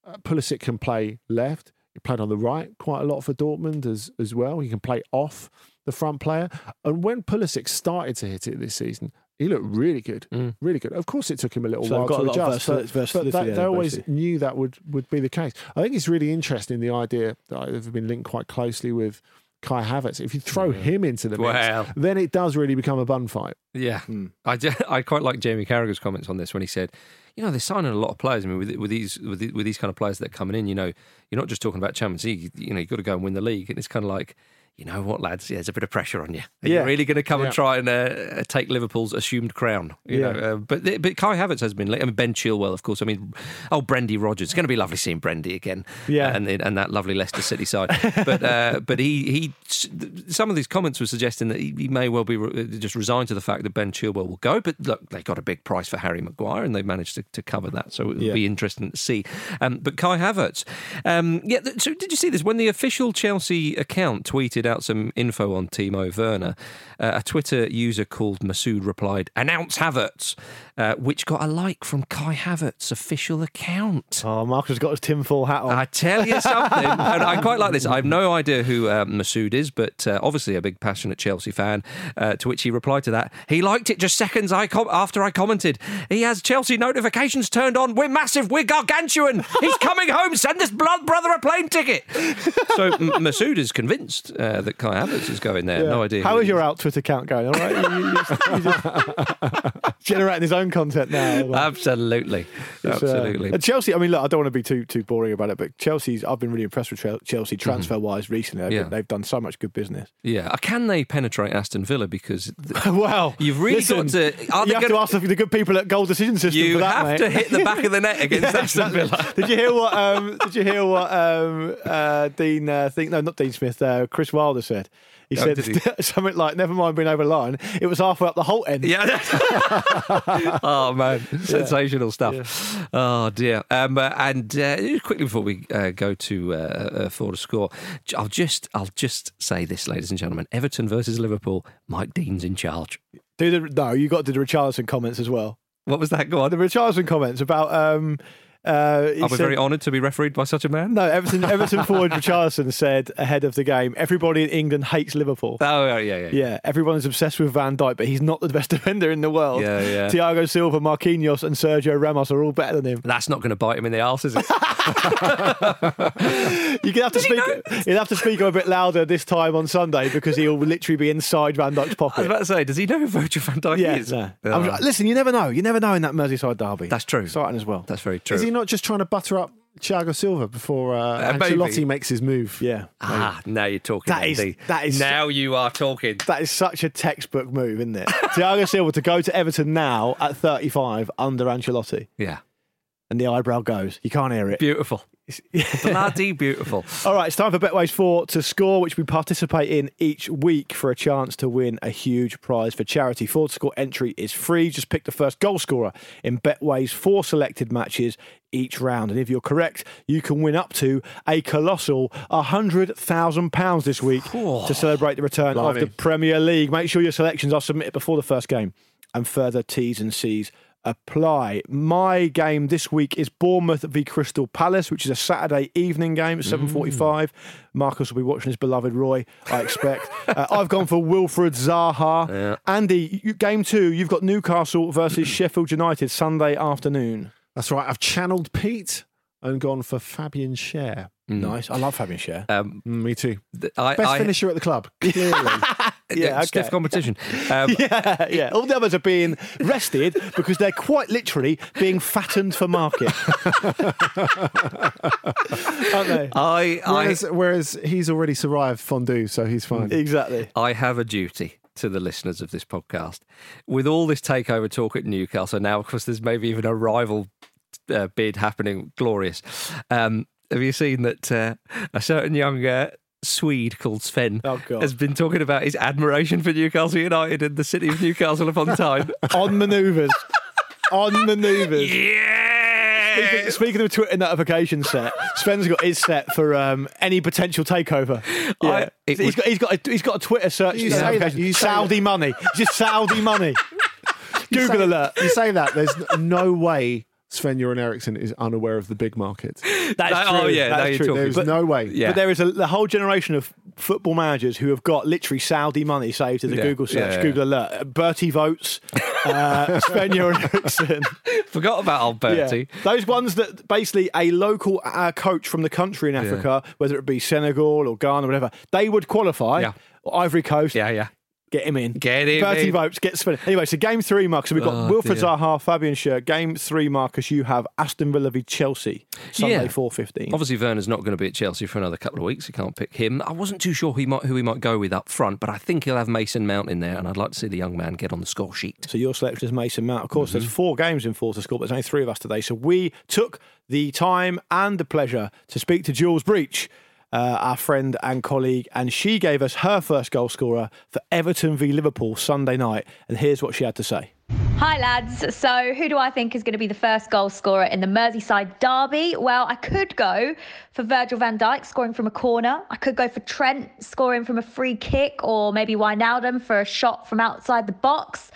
S2: uh, Pulisic can play left. He played on the right quite a lot for Dortmund as as well. He can play off the front player. And when Pulisic started to hit it this season, he looked really good,
S1: Mm.
S2: really good. Of course, it took him a little
S3: So
S2: while
S3: got
S2: to
S3: a lot of
S2: adjust, but, but they,
S3: there,
S2: they always
S3: basically.
S2: knew that would would be the case. I think it's really interesting the idea that have been linked quite closely with Kai Havertz. If you throw him into the mix,
S1: Well.
S2: then it does really become a bun fight.
S1: Yeah,
S3: Hmm.
S1: I, ju- I quite like Jamie Carragher's comments on this when he said, you know, they're signing a lot of players. I mean, with, with these with, the- with these kind of players that are coming in, you know, you're not just talking about Champions League. You know, you've got to go and win the league, and it's kind of like. You know what, lads? Yeah, there's a bit of pressure on you. Are you really going to come
S2: Yeah.
S1: and try and uh, take Liverpool's assumed crown? You
S3: Yeah.
S1: know, uh, but but Kai Havertz has been. I mean, Ben Chilwell, of course. I mean, oh, Brendy Rogers. It's going to be lovely seeing Brendy again.
S3: Yeah.
S1: and and that lovely Leicester City side. but uh, but he he some of these comments were suggesting that he, he may well be re- just resigned to the fact that Ben Chilwell will go. But look, they got a big price for Harry Maguire, and they managed to, to cover that. So it will
S3: Yeah.
S1: be interesting to see. Um, but Kai Havertz, um, yeah. th- So did you see this when the official Chelsea account tweeted out some info on Timo Werner? Uh, a Twitter user called Masood replied, "Announce Havertz," uh, which got a like from Kai Havertz's official account.
S3: Oh, Marcus has got his tinfoil hat on.
S1: I tell you something, and I quite like this. I have no idea who uh, Masood is, but uh, obviously a big passionate Chelsea fan. Uh, to which he replied to that, he liked it just seconds I com- after I commented. He has Chelsea notifications turned on. We're massive. We're gargantuan. He's coming home. Send this blood brother a plane ticket. so M- Masood is convinced uh, that Kai Havertz is going there. No idea.
S3: How is your out Twitter account going? All right, You- you- you just generating his own content now. Like,
S1: Absolutely,
S3: it's, uh,
S1: absolutely.
S3: and Chelsea. I mean, look, I don't want to be too too boring about it, but Chelsea's. I've been really impressed with Chel- Chelsea transfer wise recently. They've,
S1: Mm-hmm. Yeah.
S3: they've done so much good business.
S1: yeah, Uh, can they penetrate Aston Villa? Because th-
S3: wow,
S1: You've really
S3: Listen,
S1: got to- are
S3: You
S1: they
S3: have
S1: gonna-
S3: to ask the, the good people at Goal Decision System
S1: you
S3: for that,
S1: have
S3: mate.
S1: to hit the back of the net against
S3: Yeah,
S1: Aston. Villa.
S3: Did you hear what? Um, did you hear what um, uh, Dean? Uh, think no, not Dean Smith. Uh, Chris Wilder said. He
S1: Oh,
S3: said
S1: he?
S3: something like, "Never mind being over the line. It was halfway up the whole end."
S1: Yeah. oh man, sensational stuff. Oh dear. Um, uh, and uh, quickly before we uh, go to uh, uh, for the score, I'll just I'll just say this, ladies and gentlemen: Everton versus Liverpool. Mike Dean's in charge.
S3: Do the no, you got to do the Richarlison comments as well.
S1: What was that? Go on.
S3: The Richarlison comments about um, Uh,
S1: I'll be
S3: said-
S1: very honoured to be refereed by such a man.
S3: No, Everton, Everton forward Richarlison said ahead of the game, everybody in England hates Liverpool.
S1: Oh, yeah, yeah, yeah.
S3: Yeah, everyone is obsessed with Van Dijk, but he's not the best defender in the world.
S1: Yeah, yeah.
S3: Thiago Silva, Marquinhos, and Sergio Ramos are all better than him.
S1: That's not going to bite him in the arse, is it?
S3: You can have to speak. You'll have to speak a bit louder this time on Sunday because he'll literally be inside Van Dijk's
S1: I was
S3: pocket.
S1: about to say, does he know who Virgil van Dijk
S3: Yeah,
S1: is?
S3: no.
S1: Oh,
S3: listen, you never know. You never know in that Merseyside derby.
S1: That's true.
S3: Exciting as well.
S1: That's very true.
S2: Is he not just trying to butter up Thiago Silva before uh,
S1: Uh, maybe.
S2: Ancelotti makes his move?
S3: Yeah.
S1: ah, now you're talking.
S3: That is-
S1: Andy.
S3: that is-
S1: Now you are talking.
S3: That is such a textbook move, isn't it? Thiago Silva to go to Everton now at 35 under Ancelotti,
S1: Yeah.
S3: and the eyebrow goes. You can't hear it.
S1: Beautiful. Bloody beautiful.
S3: All right, it's time for Betways 4 to score, which we participate in each week for a chance to win a huge prize for charity. Four to score entry is free. Just pick the first goal scorer in Betways four selected matches each round. And if you're correct, you can win up to a colossal £100,000 this week to celebrate the return of the Premier League. Make sure your selections are submitted before the first game and further T's and C's apply. My game this week is Bournemouth v Crystal Palace, which is a Saturday evening game at 7.45. Marcus will be watching his beloved Roy, I expect. uh, I've gone for Wilfred Zaha.
S1: Yeah.
S3: Andy, you, game two, you've got Newcastle versus Sheffield United Sunday afternoon.
S2: That's right. I've channeled Pete and gone for Fabian Schär.
S3: Nice. I love Fabian Schär.
S1: Um,
S2: Mm, me too.
S1: th- I,
S2: Best
S1: I,
S2: finisher at the club, clearly.
S3: Yeah,
S1: stiff
S3: okay.
S1: competition. Um,
S3: yeah, yeah. All the others are being rested because they're quite literally being fattened for market. Aren't they?
S1: I, I,
S2: whereas, whereas he's already survived fondue, so he's fine.
S3: Exactly.
S1: I have a duty to the listeners of this podcast. With all this takeover talk at Newcastle, now, of course, there's maybe even a rival uh, bid happening. Glorious. Um, have you seen that uh, a certain young uh, Swede called Sven
S3: Oh, God.
S1: has been talking about his admiration for Newcastle United and the city of Newcastle upon Tyne?
S3: On manoeuvres. On manoeuvres.
S1: yeah!
S3: Speaking, speaking of Twitter notification set, Sven's got his set for um, any potential takeover. Yeah.
S1: I- it
S3: he's
S1: would-
S3: got he's got a, he's got a Twitter search
S2: You say that, you say
S3: Saudi money, just Saudi money. Google
S2: say,
S3: alert.
S2: You say that, there's no way Sven Göran Eriksson is unaware of the big market.
S3: That's
S1: No,
S3: true.
S1: oh, yeah,
S3: That's
S1: you're
S3: true.
S2: There's
S3: But-
S2: no way.
S1: Yeah.
S3: But there is a the whole generation of football managers who have got literally Saudi money saved as a
S1: Yeah,
S3: Google search,
S1: yeah, yeah.
S3: Google alert. Berti Vogts, uh, Sven Göran Eriksson.
S1: Forgot about old Bertie.
S3: Yeah. Those ones that basically a local uh, coach from the country in Africa, whether it be Senegal or Ghana, or whatever, they would qualify.
S1: Yeah.
S3: Ivory Coast,
S1: Yeah, yeah.
S3: Get him in.
S1: Get him
S3: Bertie
S1: in.
S3: votes, get Sven. Anyway, so game three, Marcus. We've got
S1: Oh,
S3: Wilfred
S1: dear.
S3: Zaha, Fabian Schär. Game three, Marcus. You have Aston Villa v Chelsea. Sunday,
S1: Yeah.
S3: four fifteen.
S1: Obviously, Werner's not going to be at Chelsea for another couple of weeks. You can't pick him. I wasn't too sure who he might, who he might go with up front, but I think he'll have Mason Mount in there, and I'd like to see the young man get on the score sheet.
S3: So your selection is Mason Mount. Of course,
S1: Mm-hmm.
S3: there's four games in four to score, but there's only three of us today. So we took the time and the pleasure to speak to Jules Breach, uh, our friend and colleague, and she gave us her first goal scorer for Everton v Liverpool Sunday night. And here's what she had to say.
S4: Hi lads. So who do I think is going to be the first goal scorer in the Merseyside derby? Well, I could go for Virgil van Dijk scoring from a corner. I could go for Trent scoring from a free kick or maybe Wijnaldum for a shot from outside the box.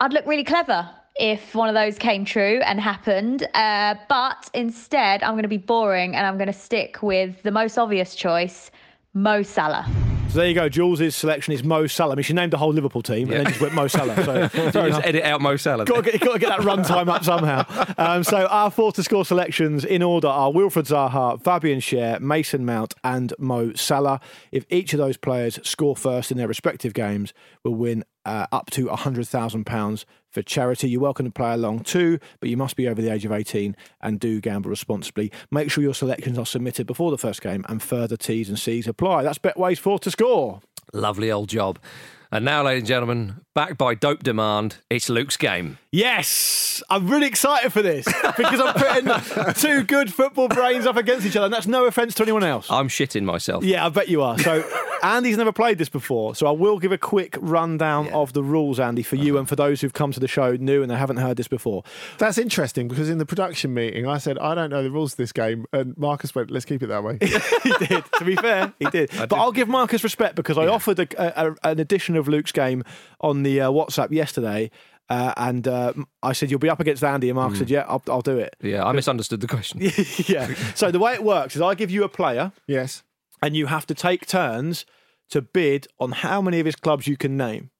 S4: I'd look really clever if one of those came true and happened. Uh, but instead, I'm going to be boring and I'm going to stick with the most obvious choice, Mo Salah.
S3: So there you go. Jules' selection is Mo Salah. I mean, she named the whole Liverpool team and then just went Mo Salah. So fair enough.
S1: Just edit out Mo Salah.
S3: got to get, got to get that run time up somehow. Um, so our four to score selections in order are Wilfred Zaha, Fabian Schär, Mason Mount, and Mo Salah. If each of those players score first in their respective games, will win uh, up to £100,000 for charity. You're welcome to play along too, but you must be over the age of 18 and do gamble responsibly. Make sure your selections are submitted before the first game and further T's and C's apply. That's Betway's four to score.
S1: Lovely old job. And now, ladies and gentlemen, backed by Dope Demand, it's Luke's game.
S3: Yes, I'm really excited for this because I'm putting two good football brains up against each other, and that's no offence to anyone else.
S1: I'm shitting myself.
S3: Yeah, I bet you are. So, Andy's never played this before, so I will give a quick rundown of the rules, Andy, for you and for those who've come to the show new and they haven't heard this before.
S2: That's interesting because in the production meeting, I said, I don't know the rules of this game. And Marcus went, let's keep it that way.
S3: he did. To be fair, he did. but I'll give Marcus respect because I offered a, a, a- an edition of Luke's game on the uh, WhatsApp yesterday, Uh, and uh, I said, You'll be up against Andy. And Mark said, Yeah, I'll, I'll do it.
S1: Yeah, I misunderstood the question.
S3: yeah. So the way it works is I give you a player,
S2: Yes.
S3: and you have to take turns to bid on how many of his clubs you can name.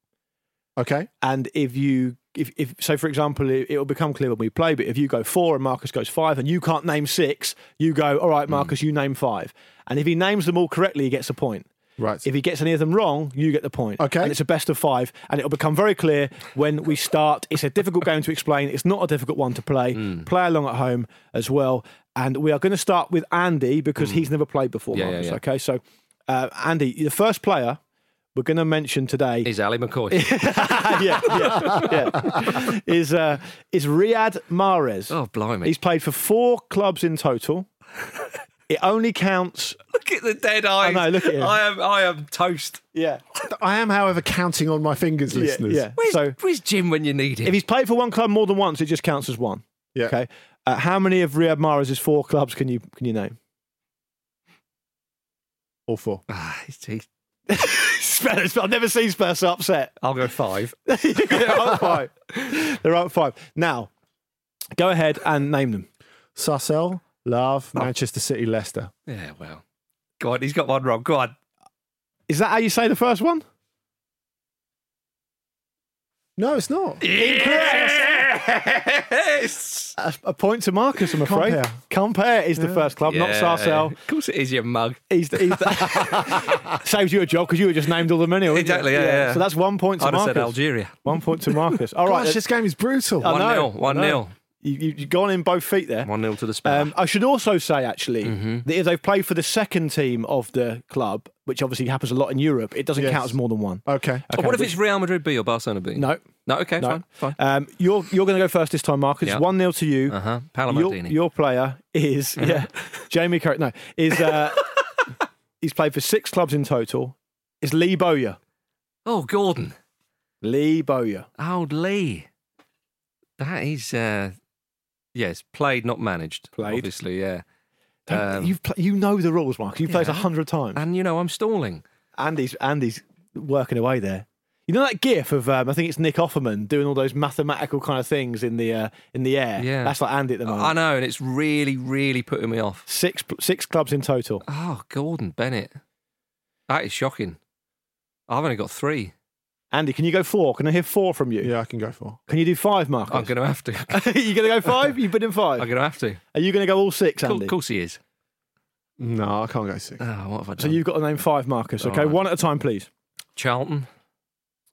S2: Okay.
S3: And if you, if, if so, for example, it, it'll become clear when we play. But if you go four and Marcus goes five, and you can't name six, you go, all right, Marcus, you name five. And if he names them all correctly, he gets a point.
S2: Right.
S3: If he gets any of them wrong, you get the point.
S2: Okay.
S3: And it's a best of five, and it'll become very clear when we start. It's a difficult game to explain. It's not a difficult one to play.
S1: Hmm.
S3: Play along at home as well. And we are going to start with Andy because he's never played before.
S1: Yeah, yeah, yeah.
S3: Okay, so uh, Andy, the first player we're going to mention today
S1: Is Ali McCoy?
S3: yeah, yeah, yeah. is uh, is Riyad Mahrez.
S1: oh, blimey.
S3: He's played for four clubs in total. It only counts.
S1: Look at the dead eyes.
S3: I know, look at him.
S1: I am, I am toast.
S3: Yeah,
S2: I am, however, counting on my fingers,
S3: yeah,
S2: listeners.
S3: yeah.
S1: Where's,
S3: So
S1: where's Jim when you need him?
S3: if he's played for one club more than once, it just counts as one.
S2: Yeah.
S3: Okay. Uh, how many of Riyad Mahrez's four clubs can you can you name?
S2: All four.
S1: Ah, he's- he's-
S3: Spurs. I've never seen Spurs so upset.
S1: I'll go five.
S3: They're up five. They're up five. Now, go ahead and name them.
S2: Sarcelles, Love,
S3: Oh.
S2: Manchester City, Leicester.
S1: Yeah, well. Go on, he's got one wrong. Go on.
S3: Is that how you say the first one?
S2: No, it's not.
S1: Yes!
S3: A, a point to Marcus, I'm afraid.
S2: Quimper.
S3: Quimper is the first club, not Sarcelles.
S1: Of course it is, your mug.
S3: He's, the, he's the, saves you a job because you were just named all the money.
S1: Exactly, yeah, yeah.
S3: So that's one point to
S1: I'd have
S3: Marcus.
S1: said Algeria.
S3: One point to Marcus. All right,
S2: Gosh, this game is brutal.
S3: I
S1: One
S3: know,
S1: nil.
S3: I
S1: One
S3: know.
S1: nil.
S3: You, you, you've gone in both feet there.
S1: One nil to the Spurs.
S3: Um, I should also say, actually,
S1: Mm-hmm.
S3: that if they've played for the second team of the club, which obviously happens a lot in Europe, it doesn't
S2: Yes.
S3: count as more than one.
S2: Okay.
S1: Oh, what if it's Real Madrid B or Barcelona B?
S3: No,
S1: No, okay,
S3: no.
S1: fine. Fine.
S3: Um, you're you're going to go first this time, Marcus.
S1: Yeah.
S3: One 0 to you.
S1: Uh huh. Paolo
S3: your, your player is yeah, Jamie Carragher. No, is uh, he's played for six clubs in total. Is Lee Bowyer?
S1: Oh, Gordon.
S3: Lee Bowyer.
S1: Old Lee. That is, uh, yes, played, not managed.
S3: Played.
S1: Obviously, yeah. Um,
S3: You've pl- you know the rules, Mark. You've played a
S1: Yeah.
S3: hundred times.
S1: And, you know, I'm stalling.
S3: Andy's Andy's working away there. You know that GIF of um, I think it's Nick Offerman doing all those mathematical kind of things in the uh, in the air.
S1: Yeah.
S3: that's like Andy at the moment.
S1: I know, and it's really, really putting me off.
S3: Six six clubs in total.
S1: Oh, Gordon Bennett. That is shocking. I've only got three.
S3: Andy, can you go four? Can I hear four from you?
S2: Yeah, I can go four.
S3: Can you do five, Marcus?
S1: I'm going to have to.
S3: you going to go five? You've been in five.
S1: I'm going to have to.
S3: Are you going to go all six, Andy?
S1: Of course he is.
S2: No, I can't go six.
S1: Oh, what have I done?
S3: So you've got to name five, Marcus. Okay,
S1: All right.
S3: one at a time, please.
S1: Charlton,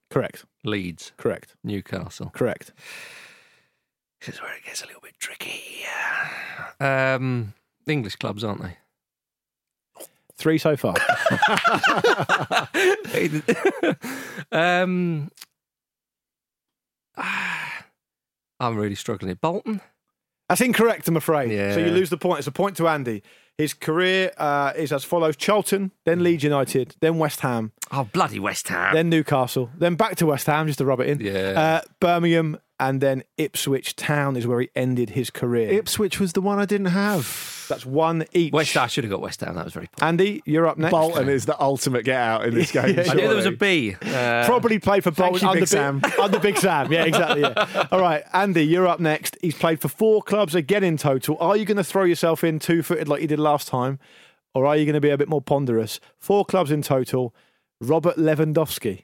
S3: Correct.
S1: Leeds,
S3: Correct.
S1: Newcastle.
S3: Correct.
S1: This is where it gets a little bit tricky. Um, English clubs, aren't they?
S3: Three so far.
S1: um, I'm really struggling. here. Bolton.
S3: That's incorrect, I'm afraid.
S1: Yeah.
S3: So you lose the point. It's a point to Andy. His career uh, is as follows: Charlton, then Leeds United, then West Ham,
S1: Oh, bloody West Ham.
S3: then Newcastle, then back to West Ham just to rub it in.
S1: Yeah.
S3: Uh, Birmingham, and then Ipswich Town is where he ended his career.
S2: Ipswich was the one I didn't have.
S3: That's one each.
S1: West Ham. I should have got West Ham. That was very poor.
S3: Andy, you're up next.
S2: Bolton is the ultimate get out in this game.
S3: Yeah,
S1: I knew there was a B. Uh,
S3: Probably played for
S2: Thank
S3: Bolton
S2: you,
S3: under,
S2: Big Sam.
S3: under Big Sam. Yeah, exactly. Yeah. All right, Andy, you're up next. He's played for four clubs again in total. Are you going to throw yourself in two footed like you did last time? Or are you going to be a bit more ponderous? Four clubs in total. Robert Lewandowski.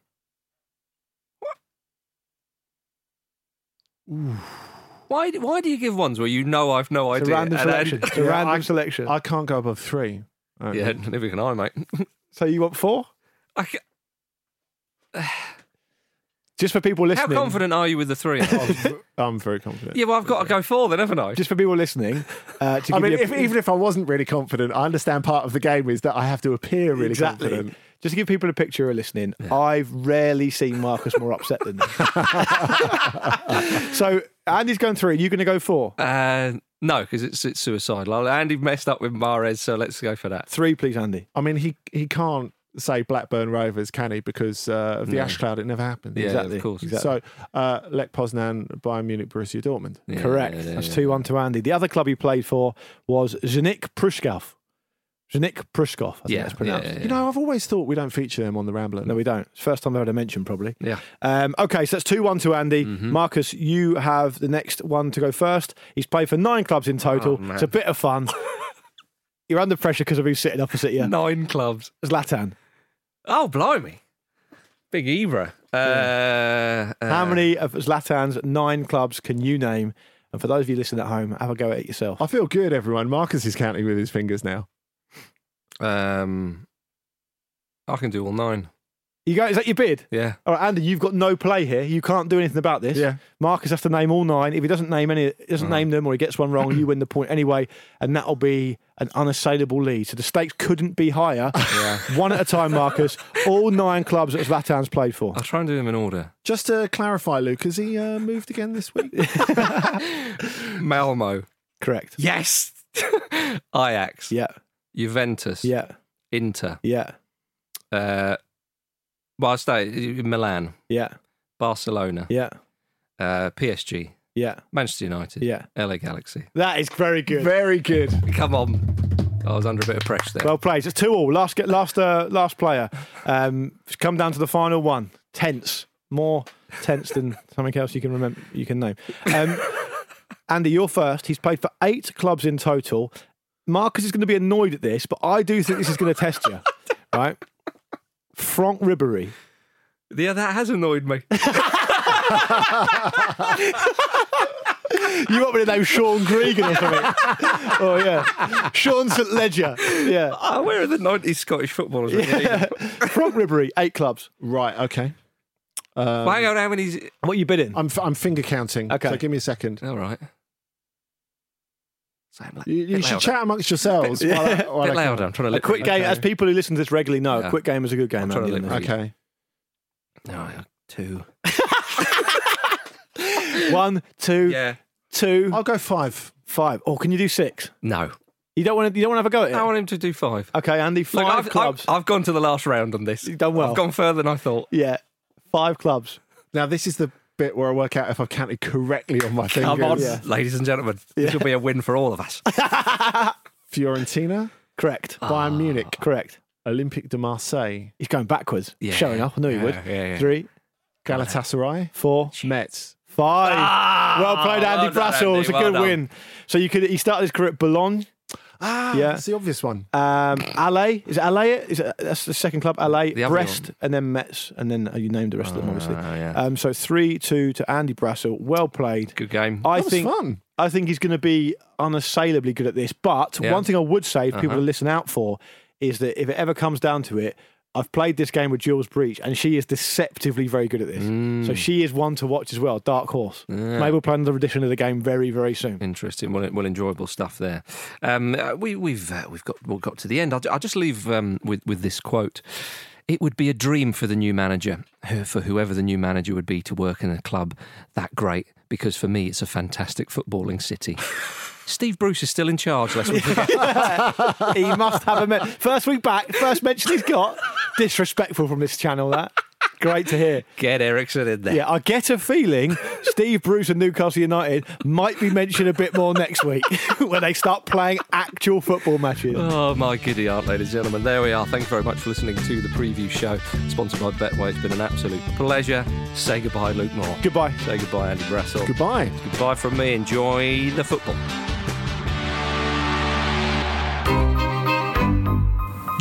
S1: Why? Why do you give ones where you know I've no
S3: It's a
S1: idea?
S3: random
S1: And then-
S3: It's a
S2: Yeah,
S3: random
S2: I-
S3: selection.
S2: I can't go above three. Okay.
S1: yeah, neither can I, mate.
S3: so you want four?
S1: I ca-
S3: Just for people listening.
S1: how confident are you with the three?
S2: I'm very confident.
S1: yeah, well, I've got to go four then, haven't I?
S3: Just for people listening. Uh, to
S2: I mean,
S3: you a-
S2: if, even if I wasn't really confident, I understand part of the game is that I have to appear really
S3: exactly.
S2: confident.
S3: Just to give people a picture who are listening, I've rarely seen Marcus more upset than this. so Andy's going three. You're going to go four.
S1: Uh, no, because it's it's suicidal. Andy messed up with Mahrez, so let's go for that.
S3: Three, please, Andy.
S2: I mean, he he can't say Blackburn Rovers, can he? Because uh, of the
S1: No.
S2: ash cloud, it never happened.
S1: Yeah,
S3: Exactly,
S1: of course.
S3: exactly.
S2: So, uh, Lech Poznan, Bayern Munich, Borussia Dortmund.
S1: Yeah,
S3: Correct.
S1: yeah, yeah,
S3: That's
S1: yeah.
S3: 2 1 to Andy. The other club he played for was Znicz Pruszków. Zanik Pruskov, I think
S1: Yeah,
S3: that's pronounced.
S1: yeah, yeah,
S2: You know, I've always thought we don't feature them on the Rambler.
S3: No, we don't. First time I've had a mention, probably.
S1: Yeah.
S3: Um, okay, so that's 2 1 to Andy.
S1: Mm-hmm.
S3: Marcus, you have the next one to go first. He's played for nine clubs in total.
S1: Oh, man.
S3: it's a bit of fun. You're under pressure because of who's sitting opposite you.
S1: Nine clubs.
S3: Zlatan.
S1: Oh, blimey. Big Ibra. Uh,
S3: How
S1: uh,
S3: many of Zlatan's nine clubs can you name? And for those of you listening at home, have a go at it yourself.
S2: I feel good, everyone. Marcus is counting with his fingers now.
S1: Um, I can do all nine.
S3: You go, is that your bid?
S1: Yeah.
S3: All right, Andy, you've got no play here. You can't do anything about this.
S2: Yeah.
S3: Marcus has to name all nine. If he doesn't name any, doesn't name them, or he gets one wrong, you win the point anyway, and that'll be an unassailable lead. So the stakes couldn't be higher.
S1: Yeah.
S3: One at a time, Marcus. All nine clubs that Zlatan's played for.
S1: I'll try and do them in order.
S2: Just to clarify, Luke, has he uh, moved again this week?
S1: Malmo.
S3: Correct.
S1: Yes. Ajax.
S3: Yeah.
S1: Juventus.
S3: Yeah.
S1: Inter.
S3: Yeah.
S1: Uh, well, I stay Milan.
S3: Yeah.
S1: Barcelona.
S3: Yeah.
S1: Uh, PSG.
S3: Yeah.
S1: Manchester United.
S3: Yeah.
S1: LA Galaxy.
S3: That is very good.
S2: Very good.
S1: Come on. I was under a bit of pressure there.
S3: Well played. It's two all. Last get last uh, last player. Um, come down to the final one. Tense. More tense than something else you can remember. You can name. Um, Andy, you're first. He's played for eight clubs in total. Marcus is going to be annoyed at this, but I do think this is going to test you. Right? Franck Ribéry.
S1: yeah, that has annoyed me.
S3: You want me to name Sean Gregan or something? oh yeah, Sean St Ledger. Yeah.
S1: oh, where are the 90s Scottish footballers?
S3: yeah. Franck Ribéry, eight clubs.
S2: Right, okay. Um,
S1: Well, hang on, how many's.
S3: What are you bidding?
S2: I'm, f- I'm finger counting.
S3: Okay.
S2: So give me a second.
S1: All right. Say it
S2: You, you should
S1: louder.
S2: chat amongst yourselves.
S3: Yeah.
S2: while I, while
S1: bit
S2: I
S1: louder. I'm trying to
S3: A quick game, as people who listen to this regularly know,
S1: Yeah.
S3: a quick game is a good game.
S1: I'm trying to look-
S2: Okay.
S1: No, two.
S3: One, two,
S1: Yeah.
S3: two,
S2: I'll go five.
S3: five. Or can you do six?
S1: No.
S3: You don't want to. You don't want to have a go at it.
S1: I want him to do five.
S3: Okay, Andy, five
S1: Look, I've,
S3: clubs.
S1: I've, I've gone to the last round on this.
S3: You've done well.
S1: I've gone further than I thought.
S3: yeah, five clubs.
S2: Now, this is the bit where I work out if I've counted correctly on my fingers.
S1: Come on,
S3: Yeah.
S1: ladies and gentlemen. This will be a win for all of us.
S2: Fiorentina,
S3: Correct.
S2: Bayern Munich,
S3: Correct.
S2: Olympique de Marseille,
S3: He's going backwards.
S1: Yeah.
S3: Showing up. I knew he
S1: Yeah,
S3: would.
S1: yeah, yeah.
S3: Three,
S2: Galatasaray,
S3: four,
S2: Metz.
S3: five.
S1: Ah,
S3: well played, Andy
S1: well
S3: Brassell. It's a
S1: Andy, well
S3: good
S1: done.
S3: win. So you could. He started his career at Boulogne.
S2: Ah,
S3: Yeah.
S2: that's the obvious one.
S3: Um, Alès is it Alès? Is it, that's the second club? Alès,
S1: The
S3: Brest, and then Metz, and then uh, you named the rest of them obviously.
S1: Oh, yeah.
S3: Um, so three two to Andy Brassell. Well played.
S1: Good game.
S3: I
S2: That was
S3: think
S2: fun.
S3: I think he's going to be unassailably good at this. But
S1: Yeah.
S3: one thing I would say, if people
S1: Uh-huh.
S3: to listen out for, is that if it ever comes down to it, I've played this game with Jules Breach, and she is deceptively very good at this. So
S1: Mm.
S3: she is one to watch as well. Dark horse. Maybe we'll play another edition of the game very, very soon.
S1: Interesting, well, well, enjoyable stuff there. Um, uh, we, we've uh, we've got we've got to the end. I'll, I'll just leave um, with with this quote. It would be a dream for the new manager, for whoever the new manager would be, to work in a club that great. Because for me, it's a fantastic footballing city. Steve Bruce is still in charge. Let's not forget.
S3: he must have a men- first week back, first mention he's got. Disrespectful from this channel. That great to hear.
S1: Get Eriksson in there.
S3: Yeah, I get a feeling Steve Bruce and Newcastle United might be mentioned a bit more next week when they start playing actual football matches.
S1: Oh, my giddy aunt, ladies and gentlemen. There we are. Thank you very much for listening to the preview show, sponsored by Betway. It's been an absolute pleasure. Say goodbye, Luke Moore.
S3: Goodbye.
S1: Say goodbye, Andy Brassell.
S2: Goodbye.
S1: Goodbye from me. Enjoy the football.